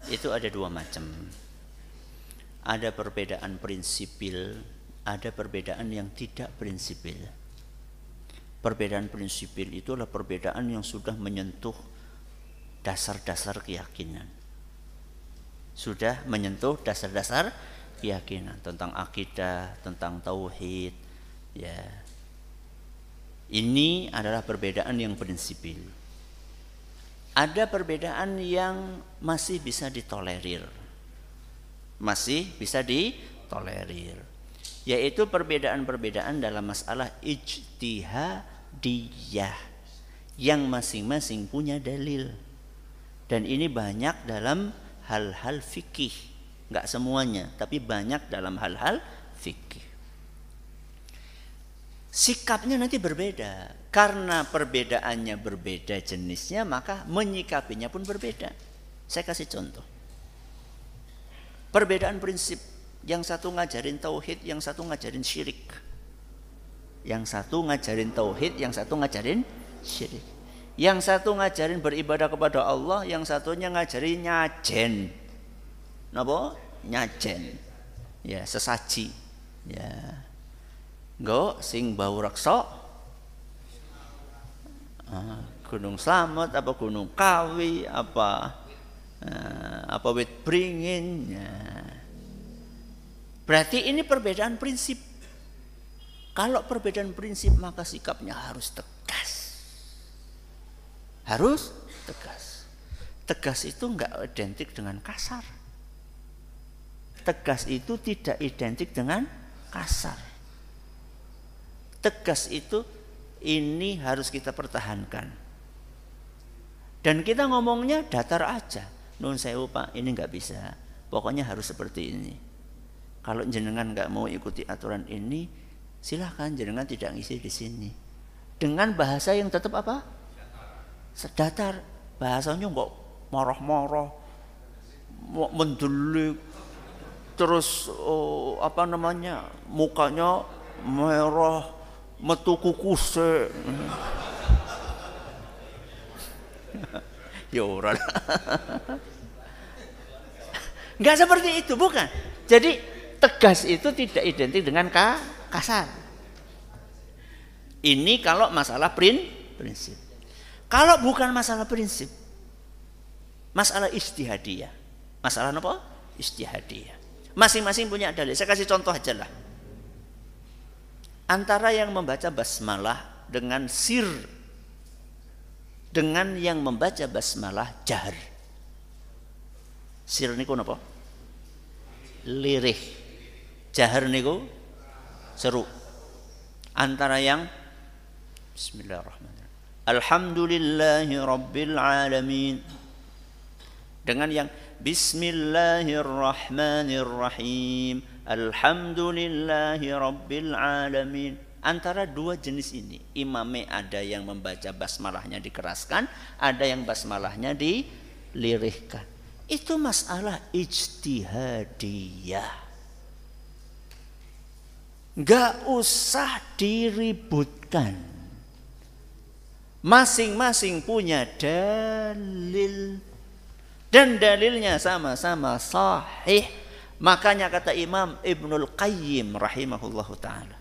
itu ada dua macam ada perbedaan prinsipil, ada perbedaan yang tidak prinsipil. Perbedaan prinsipil itu adalah perbedaan yang sudah menyentuh dasar-dasar keyakinan. Sudah menyentuh dasar-dasar keyakinan tentang akidah, tentang tauhid, ya. Ini adalah perbedaan yang prinsipil. Ada perbedaan yang masih bisa ditolerir. Masih bisa ditolerir. Yaitu perbedaan-perbedaan dalam masalah ijtihadiyah. Yang masing-masing punya dalil. Dan ini banyak dalam hal-hal fikih nggak semuanya tapi banyak dalam hal-hal fikih sikapnya nanti berbeda karena perbedaannya berbeda jenisnya maka menyikapinya pun berbeda saya kasih contoh Perbedaan prinsip. Yang satu ngajarin tauhid, yang satu ngajarin syirik. Yang satu ngajarin tauhid, yang satu ngajarin syirik. Yang satu ngajarin beribadah kepada Allah, yang satunya ngajarin nyajen. Napa? Nyajen. Ya, sesaji. Ya. Go sing bau reksa. Ah, gunung Slamet apa Gunung Kawi apa Eh, apa wit beringin ya. berarti ini perbedaan prinsip kalau perbedaan prinsip maka sikapnya harus tegas harus tegas tegas itu enggak identik dengan kasar tegas itu tidak identik dengan kasar tegas itu ini harus kita pertahankan dan kita ngomongnya datar aja Nun sewu pak, ini nggak bisa. Pokoknya harus seperti ini. Kalau jenengan nggak mau ikuti aturan ini, silahkan jenengan tidak ngisi di sini. Dengan bahasa yang tetap apa? Sedatar. Bahasanya nggak marah-marah, mendelik, terus oh, apa namanya mukanya merah, metu kukuse. ya ora. Enggak seperti itu, bukan. Jadi tegas itu tidak identik dengan kasar. Ini kalau masalah prin, prinsip. Kalau bukan masalah prinsip, masalah istihadiyah. Masalah apa? Istihadiyah. Masing-masing punya dalil. Saya kasih contoh aja lah. Antara yang membaca basmalah dengan sir dengan yang membaca basmalah jahar. Sir niku napa? Lirih. Jahar niku seru. Antara yang Bismillahirrahmanirrahim. Alhamdulillahi alamin. Dengan yang Bismillahirrahmanirrahim. Alhamdulillahi rabbil alamin. Antara dua jenis ini imame ada yang membaca basmalahnya dikeraskan ada yang basmalahnya dilirihkan. Itu masalah ijtihadiyah. Nggak usah diributkan. Masing-masing punya dalil dan dalilnya sama-sama sahih Makanya kata Imam Ibnul Qayyim rahimahullahu taala.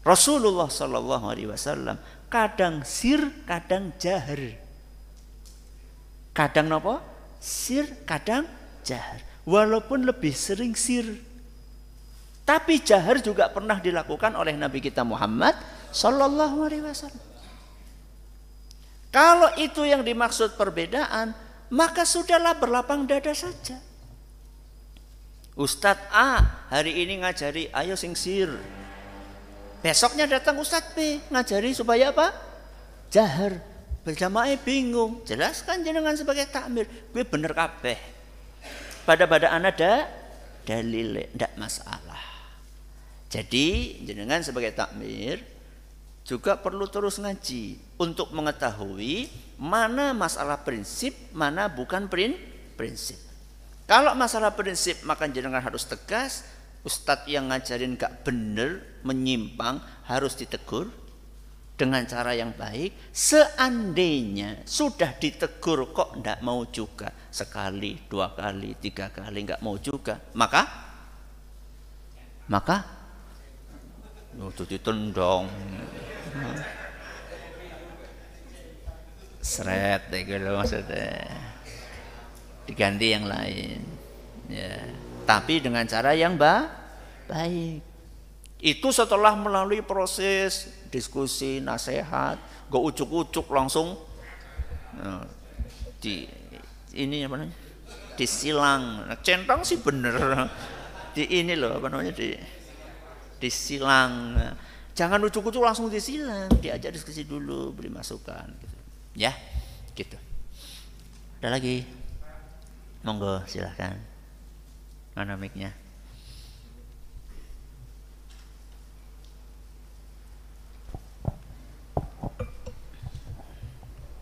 Rasulullah sallallahu alaihi wasallam kadang sir, kadang jahar. Kadang apa? Sir, kadang jahar. Walaupun lebih sering sir. Tapi jahar juga pernah dilakukan oleh Nabi kita Muhammad sallallahu alaihi wasallam. Kalau itu yang dimaksud perbedaan, maka sudahlah berlapang dada saja. Ustadz A hari ini ngajari ayo sing sir. Besoknya datang Ustadz B ngajari supaya apa? Jahar. Berjamaah bingung. Jelaskan jenengan sebagai takmir. Gue bener kabeh. Pada pada ada dalil, tidak masalah. Jadi jenengan sebagai takmir juga perlu terus ngaji untuk mengetahui mana masalah prinsip, mana bukan prinsip. Kalau masalah prinsip maka jenengan harus tegas. Ustadz yang ngajarin gak bener, menyimpang harus ditegur dengan cara yang baik. Seandainya sudah ditegur kok ndak mau juga sekali, dua kali, tiga kali nggak mau juga, maka maka itu ditendong. Seret deh gitu maksudnya. Diganti yang lain. Ya. Tapi dengan cara yang ba baik. Itu setelah melalui proses diskusi nasihat gak ucuk-ucuk langsung nah, di ini apa namanya? Disilang. Nah, centang sih bener. Di ini loh apa namanya di disilang jangan ucuk-ucuk langsung disilang diajak diskusi dulu beri masukan gitu. ya gitu ada lagi Monggo silahkan. Mana mic-nya?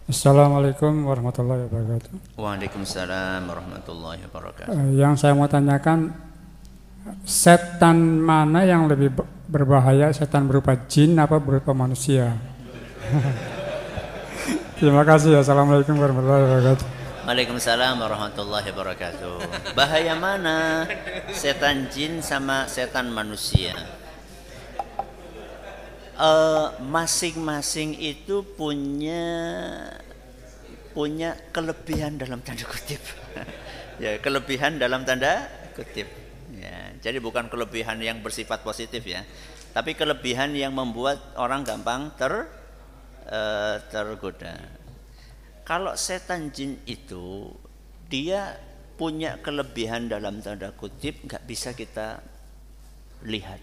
Assalamualaikum warahmatullahi wabarakatuh. Waalaikumsalam warahmatullahi wabarakatuh. Uh, yang saya mau tanyakan, setan mana yang lebih berbahaya? Setan berupa jin apa berupa manusia? Terima kasih. Assalamualaikum warahmatullahi wabarakatuh. Waalaikumsalam warahmatullahi wabarakatuh. Bahaya mana setan jin sama setan manusia? Eh, masing-masing uh, itu punya punya kelebihan dalam tanda kutip. ya, kelebihan dalam tanda kutip. Jadi bukan kelebihan yang bersifat positif ya, tapi kelebihan yang membuat orang gampang ter uh, tergoda. Kalau setan jin itu dia punya kelebihan dalam tanda kutip nggak bisa kita lihat.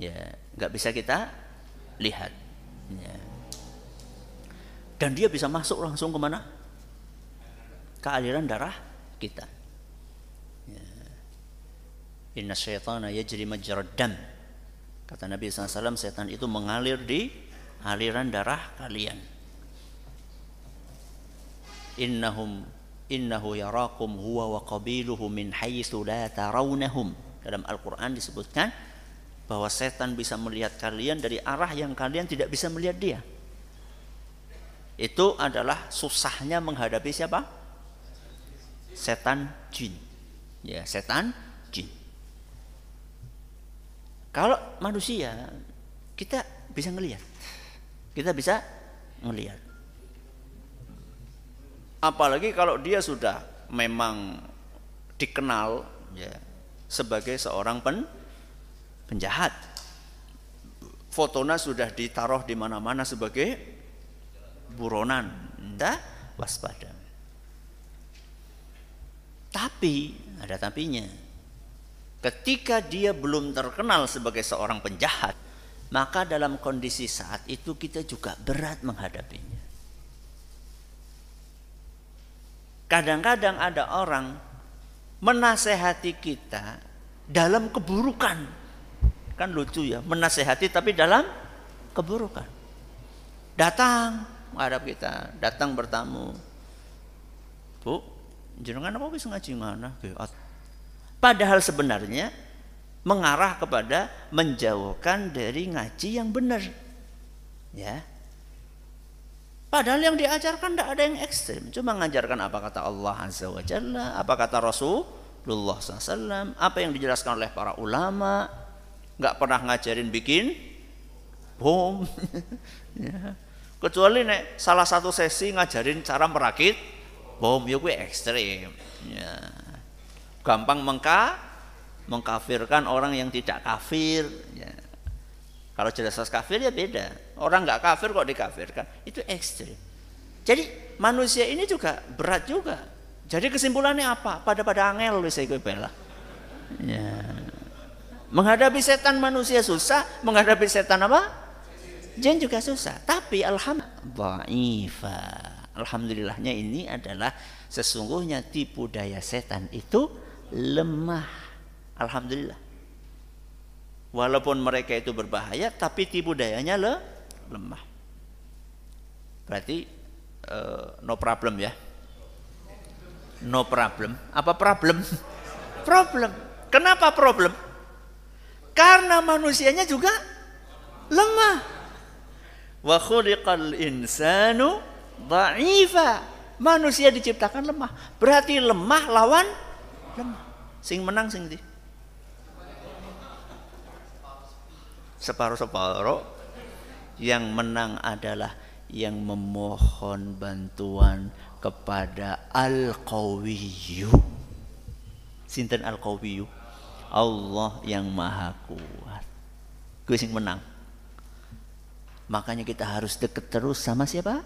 Ya, nggak bisa kita lihat. Ya. Dan dia bisa masuk langsung ke mana? Ke aliran darah kita. Inna syaitana yajri majrad dam. Kata Nabi SAW, setan itu mengalir di aliran darah kalian. Innahum innahu yarakum huwa wa qabiluhu min haitsu la tarawnahum. Dalam Al-Qur'an disebutkan bahwa setan bisa melihat kalian dari arah yang kalian tidak bisa melihat dia. Itu adalah susahnya menghadapi siapa? Setan jin. Ya setan kalau manusia kita bisa melihat kita bisa melihat Apalagi kalau dia sudah memang dikenal ya sebagai seorang pen, penjahat. Fotonya sudah ditaruh di mana-mana sebagai buronan. Anda waspada. Tapi ada tapinya. Ketika dia belum terkenal sebagai seorang penjahat, maka dalam kondisi saat itu kita juga berat menghadapinya. Kadang-kadang ada orang menasehati kita dalam keburukan. Kan lucu ya, menasehati tapi dalam keburukan. Datang menghadap kita, datang bertamu. Bu, jenengan apa bisa ngaji mana? Padahal sebenarnya mengarah kepada menjauhkan dari ngaji yang benar. Ya, Padahal yang diajarkan tidak ada yang ekstrim. Cuma mengajarkan apa kata Allah Azza wa Jalla, apa kata Rasul, Rasulullah SAW, apa yang dijelaskan oleh para ulama, nggak pernah ngajarin bikin bom. ya. Kecuali nek salah satu sesi ngajarin cara merakit bom, ya gue ekstrim. Ya. Gampang mengka, mengkafirkan orang yang tidak kafir. Ya. Kalau jelas kafir ya beda. Orang nggak kafir kok dikafirkan, itu ekstrim. Jadi manusia ini juga berat juga jadi kesimpulannya apa? Pada pada angel wis iku bela. Ya. Menghadapi setan manusia susah, menghadapi setan apa? Jin juga susah. Tapi alhamdulillah Alhamdulillahnya ini adalah sesungguhnya tipu daya setan itu lemah. Alhamdulillah. Walaupun mereka itu berbahaya, tapi tipu dayanya le, lemah. Berarti uh, no problem ya no problem. Apa problem? problem. Kenapa problem? Karena manusianya juga lemah. Wa khuliqal insanu dha'ifa. Manusia diciptakan lemah. Berarti lemah lawan lemah. Sing menang sing di. Separuh-separuh yang menang adalah yang memohon bantuan kepada Al-Qawiyyu. Sinten Al-Qawiyyu? Allah yang maha kuat. Gue sing menang. Makanya kita harus deket terus sama siapa?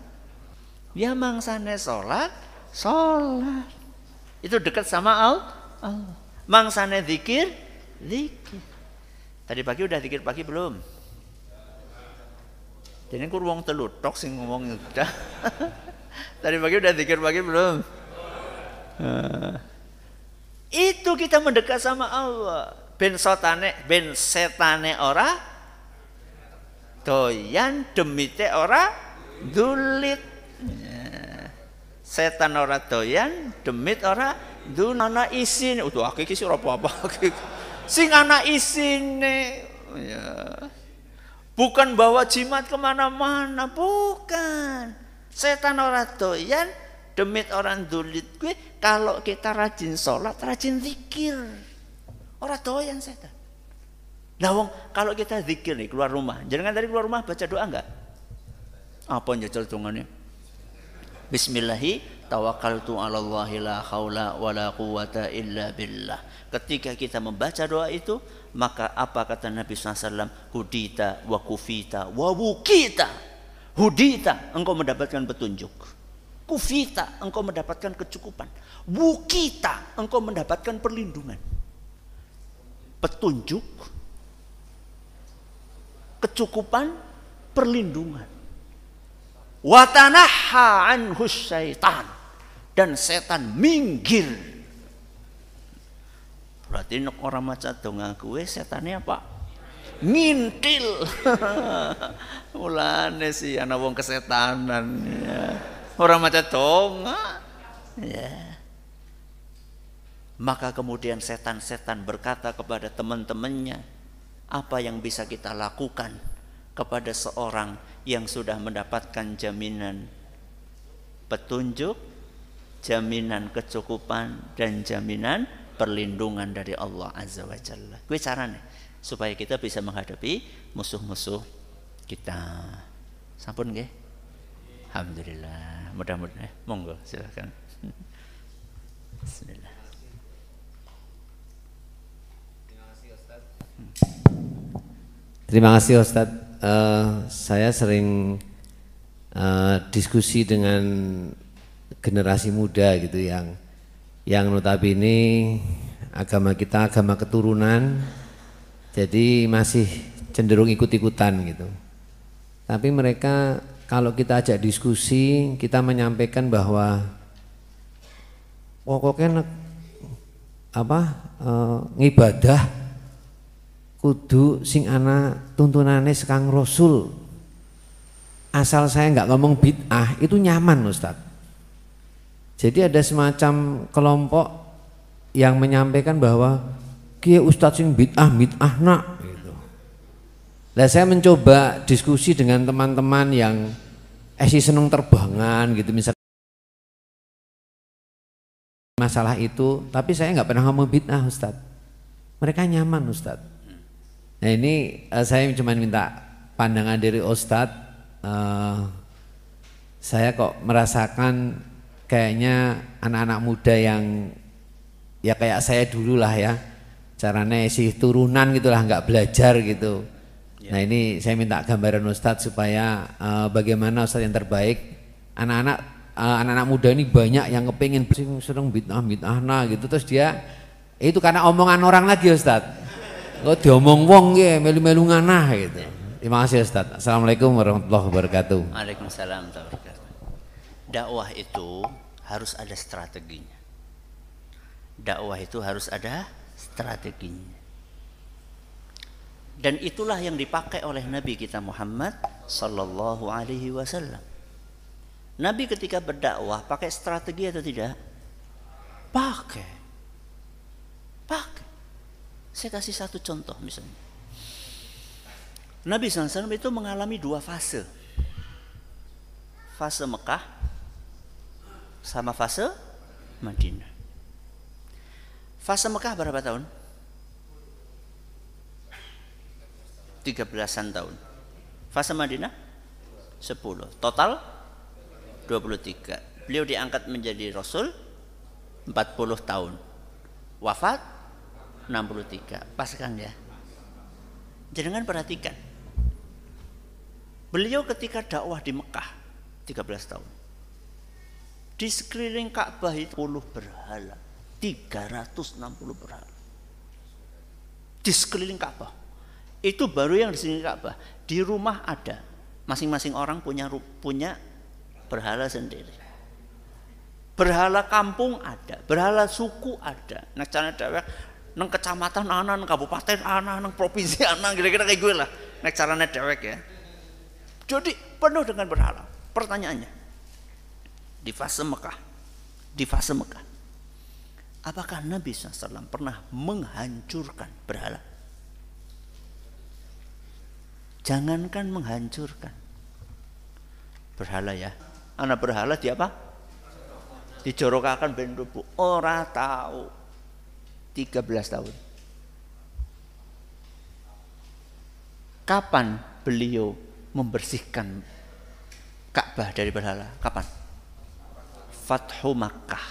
Ya mangsane sholat, sholat. Itu dekat sama Allah. Mangsane zikir, zikir. Tadi pagi udah zikir pagi belum? Jadi kur wong telu tok sing ngomong udah. Tadi pagi udah zikir pagi belum? Uh, itu kita mendekat sama Allah. Ben sotane, ben setane ora doyan demite ora dulit. Ya. Setan ora doyan, demit ora dunana isin. Utuh akeh iki ora apa-apa. Sing ana isine. Ya. Bukan bawa jimat ke mana-mana, bukan Setan orang doyan, demit orang dulit gue. Kalau kita rajin sholat, rajin zikir. Orang doyan setan. Nah wong, kalau kita zikir nih keluar rumah, jangan dari keluar rumah baca doa enggak? Apa yang jajal tungannya? Bismillahi tawakkaltu ala Allah la haula wa la quwata illa billah. Ketika kita membaca doa itu, maka apa kata Nabi SAW? Hudita wa kufita wa wukita Hudita, engkau mendapatkan petunjuk. Kufita, engkau mendapatkan kecukupan. Wukita, engkau mendapatkan perlindungan. Petunjuk, kecukupan, perlindungan. Watanaha anhus syaitan. Dan setan minggir. Berarti orang maca donga gue setannya apa? ngintil mulane sih anak wong kesetanan ya. orang macam tonga ya maka kemudian setan-setan berkata kepada teman-temannya apa yang bisa kita lakukan kepada seorang yang sudah mendapatkan jaminan petunjuk jaminan kecukupan dan jaminan perlindungan dari Allah Azza wa Jalla. Gue caranya supaya kita bisa menghadapi musuh-musuh kita. Sampun nggih? Alhamdulillah. Mudah-mudahan eh, monggo silakan. Bismillah. Terima kasih Ustadz. Uh, saya sering uh, diskusi dengan generasi muda gitu yang yang notabene agama kita agama keturunan jadi masih cenderung ikut-ikutan gitu. Tapi mereka kalau kita ajak diskusi, kita menyampaikan bahwa pokoknya apa e, ngibadah kudu sing ana tuntunane sekang Rasul. Asal saya nggak ngomong bid'ah itu nyaman Ustadz. Jadi ada semacam kelompok yang menyampaikan bahwa kia ustadz sing bid'ah bid'ah nak gitu. Nah saya mencoba diskusi dengan teman-teman yang eh si seneng terbangan gitu misalnya masalah itu, tapi saya nggak pernah ngomong bid'ah Ustadz. Mereka nyaman Ustadz. Nah ini uh, saya cuma minta pandangan dari Ustadz. Uh, saya kok merasakan kayaknya anak-anak muda yang ya kayak saya dulu lah ya. Caranya sih turunan gitulah nggak belajar gitu. Ya. Nah ini saya minta gambaran Ustadz supaya uh, bagaimana Ustadz yang terbaik anak-anak anak eh, anak-anak muda ini banyak yang kepingin sering bid'ah bid'ah nah gitu terus dia itu karena omongan orang lagi Ustaz kok diomong wong ya melu-melu nganah gitu. Terima kasih Ustaz. Assalamualaikum warahmatullahi wabarakatuh. Waalaikumsalam dakwah itu harus ada strateginya. Dakwah itu harus ada strateginya. Dan itulah yang dipakai oleh Nabi kita Muhammad sallallahu alaihi wasallam. Nabi ketika berdakwah pakai strategi atau tidak? Pakai. Pakai. Saya kasih satu contoh misalnya. Nabi SAW itu mengalami dua fase. Fase Mekah sama fase Madinah. Fase Mekah berapa tahun? 13-an tahun. Fase Madinah 10. Total 23. Beliau diangkat menjadi rasul 40 tahun. Wafat 63. Pas kan ya? Jangan perhatikan. Beliau ketika dakwah di Mekah 13 tahun. Di sekeliling Ka'bah itu 10 berhala. 360 berhala. Di sekeliling Ka'bah. Itu baru yang di sekeliling Ka'bah. Di rumah ada. Masing-masing orang punya punya berhala sendiri. Berhala kampung ada, berhala suku ada. Nah, cara nang kecamatan ana, nang kabupaten ana, nang provinsi ana, kira-kira kayak gue lah. Nek caranya dewek ya. Jadi penuh dengan berhala. Pertanyaannya, di fase Mekah, di fase Mekah, apakah Nabi SAW pernah menghancurkan berhala? Jangankan menghancurkan berhala ya, anak berhala di apa? Dijorokakan ben rubuh. Ora tahu. 13 tahun. Kapan beliau membersihkan Ka'bah dari berhala? Kapan? Fathu Makkah.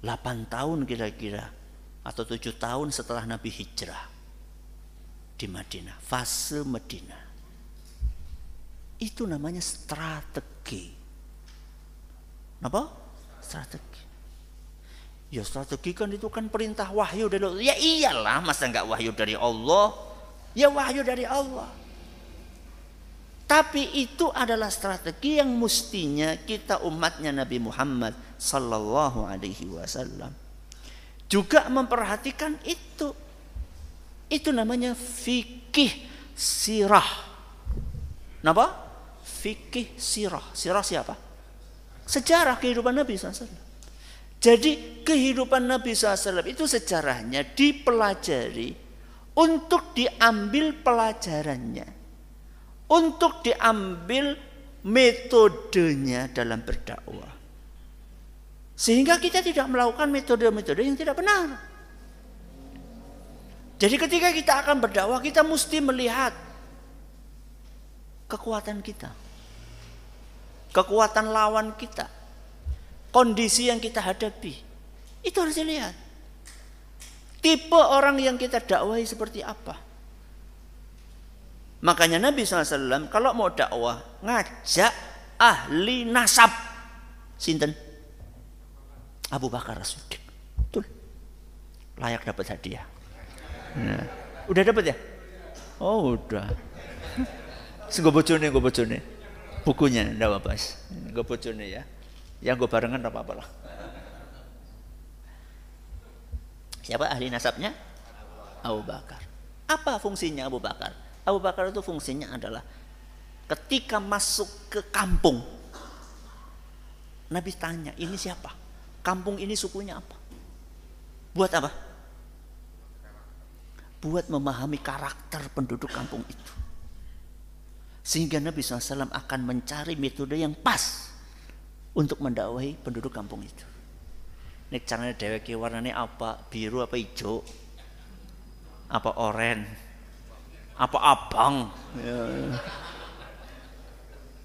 8 tahun kira-kira atau 7 tahun setelah Nabi hijrah di Madinah, fase Madinah. Itu namanya strategi. Apa? Strategi. Ya strategi kan itu kan perintah wahyu dari Allah. Ya iyalah, masa enggak wahyu dari Allah? Ya wahyu dari Allah. Tapi itu adalah strategi yang mestinya kita umatnya Nabi Muhammad sallallahu alaihi wasallam juga memperhatikan itu. Itu namanya fikih sirah. Napa? fikih sirah. Sirah siapa? Sejarah kehidupan Nabi SAW. Jadi kehidupan Nabi SAW itu sejarahnya dipelajari untuk diambil pelajarannya. Untuk diambil metodenya dalam berdakwah. Sehingga kita tidak melakukan metode-metode yang tidak benar. Jadi ketika kita akan berdakwah kita mesti melihat kekuatan kita kekuatan lawan kita, kondisi yang kita hadapi. Itu harus dilihat. Tipe orang yang kita dakwai seperti apa. Makanya Nabi SAW kalau mau dakwah ngajak ahli nasab. Sinten? Abu Bakar Rasulullah. Betul. Layak dapat hadiah. Nah. Udah dapat ya? Oh udah. Gue bojone bukunya ndak apa-apa gue bocone ya yang gue barengan apa apa lah. Siapa ahli nasabnya? Abu Bakar. Apa fungsinya Abu Bakar? Abu Bakar itu fungsinya adalah ketika masuk ke kampung Nabi tanya ini siapa? Kampung ini sukunya apa? Buat apa? Buat memahami karakter penduduk kampung itu. Sehingga Nabi SAW akan mencari metode yang pas untuk mendakwahi penduduk kampung itu. Nek caranya dewek warnanya apa? Biru apa hijau? Apa oren? Apa abang? Ya.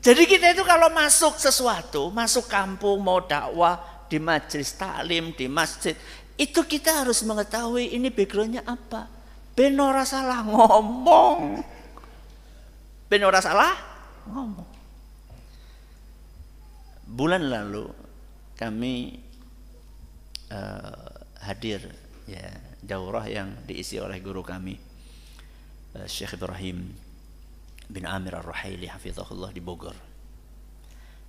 Jadi kita itu kalau masuk sesuatu, masuk kampung mau dakwah di majelis taklim, di masjid, itu kita harus mengetahui ini backgroundnya apa. Benora salah ngomong. Benora salah ngomong. Bulan lalu kami uh, hadir ya daurah yang diisi oleh guru kami uh, Syekh Ibrahim bin Amir Ar-Ruhaili hafizahullah di Bogor.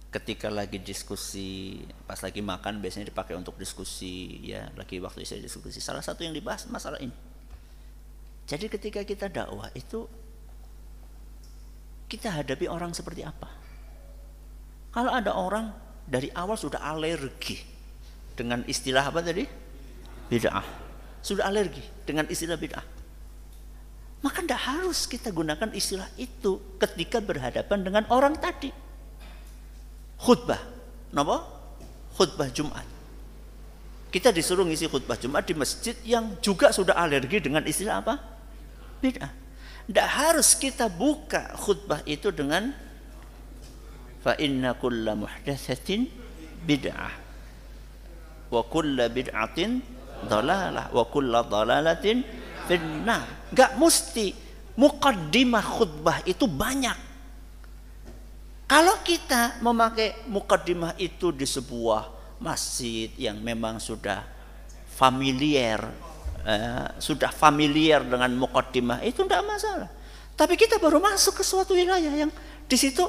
Ketika lagi diskusi, pas lagi makan biasanya dipakai untuk diskusi ya, lagi waktu saya diskusi. Salah satu yang dibahas masalah ini. Jadi ketika kita dakwah itu kita hadapi orang seperti apa? Kalau ada orang dari awal sudah alergi dengan istilah apa tadi? Bid'ah. Sudah alergi dengan istilah bid'ah maka tidak harus kita gunakan istilah itu ketika berhadapan dengan orang tadi. Khutbah. Kenapa? Khutbah Jumat. Kita disuruh ngisi khutbah Jumat di masjid yang juga sudah alergi dengan istilah apa? Bid'ah. Tidak harus kita buka khutbah itu dengan kulla muhdatsatin bid'ah wa kulla bid'atin dalalah wa kulla dalalatin finnar. Gak mesti mukaddimah khutbah itu banyak. Kalau kita memakai mukaddimah itu di sebuah masjid yang memang sudah familiar, eh, sudah familiar dengan mukaddimah itu tidak masalah. Tapi kita baru masuk ke suatu wilayah yang di situ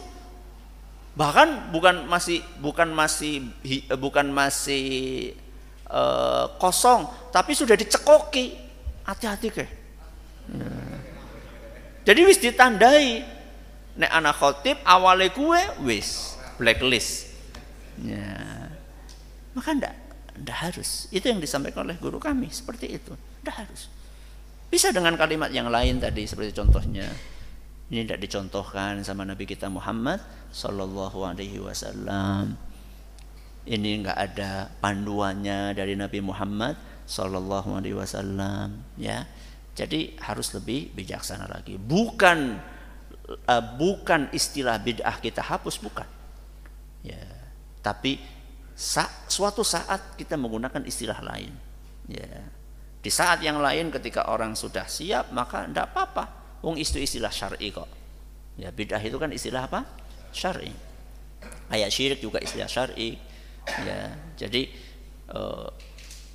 bahkan bukan masih bukan masih bukan masih uh, kosong, tapi sudah dicekoki. Hati-hati ke jadi wis ditandai nek anak khotib awalnya kue wis blacklist. Ya. Maka ndak ndak harus. Itu yang disampaikan oleh guru kami seperti itu. Ndak harus. Bisa dengan kalimat yang lain tadi seperti contohnya ini tidak dicontohkan sama Nabi kita Muhammad Sallallahu Alaihi Wasallam. Ini enggak ada panduannya dari Nabi Muhammad Sallallahu Alaihi Wasallam ya. Jadi harus lebih bijaksana lagi. Bukan uh, bukan istilah bid'ah kita hapus bukan. Ya. Tapi sa suatu saat kita menggunakan istilah lain ya. Di saat yang lain ketika orang sudah siap maka tidak apa-apa wong itu istilah syar'i kok. Ya bid'ah itu kan istilah apa? Syar'i. Ayat syirik juga istilah syar'i. Ya jadi uh,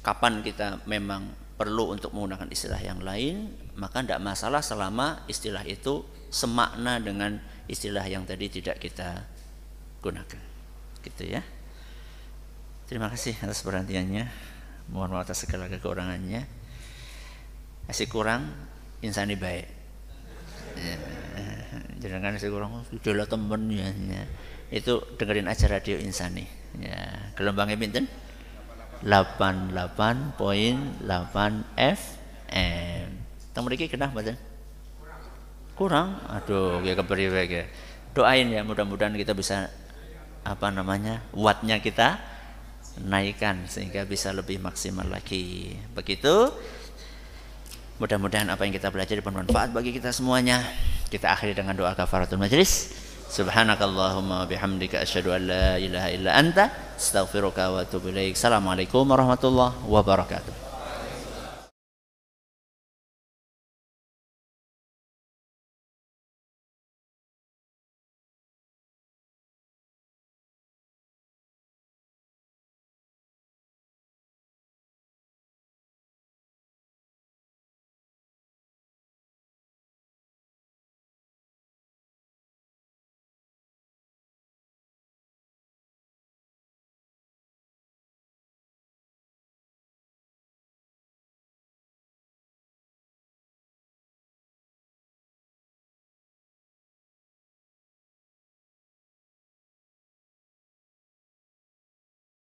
kapan kita memang perlu untuk menggunakan istilah yang lain maka tidak masalah selama istilah itu semakna dengan istilah yang tadi tidak kita gunakan. Gitu ya. Terima kasih atas perhatiannya. Mohon maaf atas segala kekurangannya. Masih kurang insani baik ya, jangan masih kurang sudah temen ya, ya itu dengerin aja radio insani ya gelombangnya pinten 88.8 FM. Teng mriki kenah mboten? Kurang. Aduh, ya kepriwe ya. Doain ya mudah-mudahan kita bisa apa namanya? wattnya kita naikkan sehingga bisa lebih maksimal lagi. Begitu. Mudah-mudahan apa yang kita belajar bermanfaat bagi kita semuanya. Kita akhiri dengan doa kafaratul majlis. Subhanakallahumma bihamdika asyhadu an la ilaha illa anta astaghfiruka wa atubu ilaik. Assalamualaikum warahmatullahi wabarakatuh.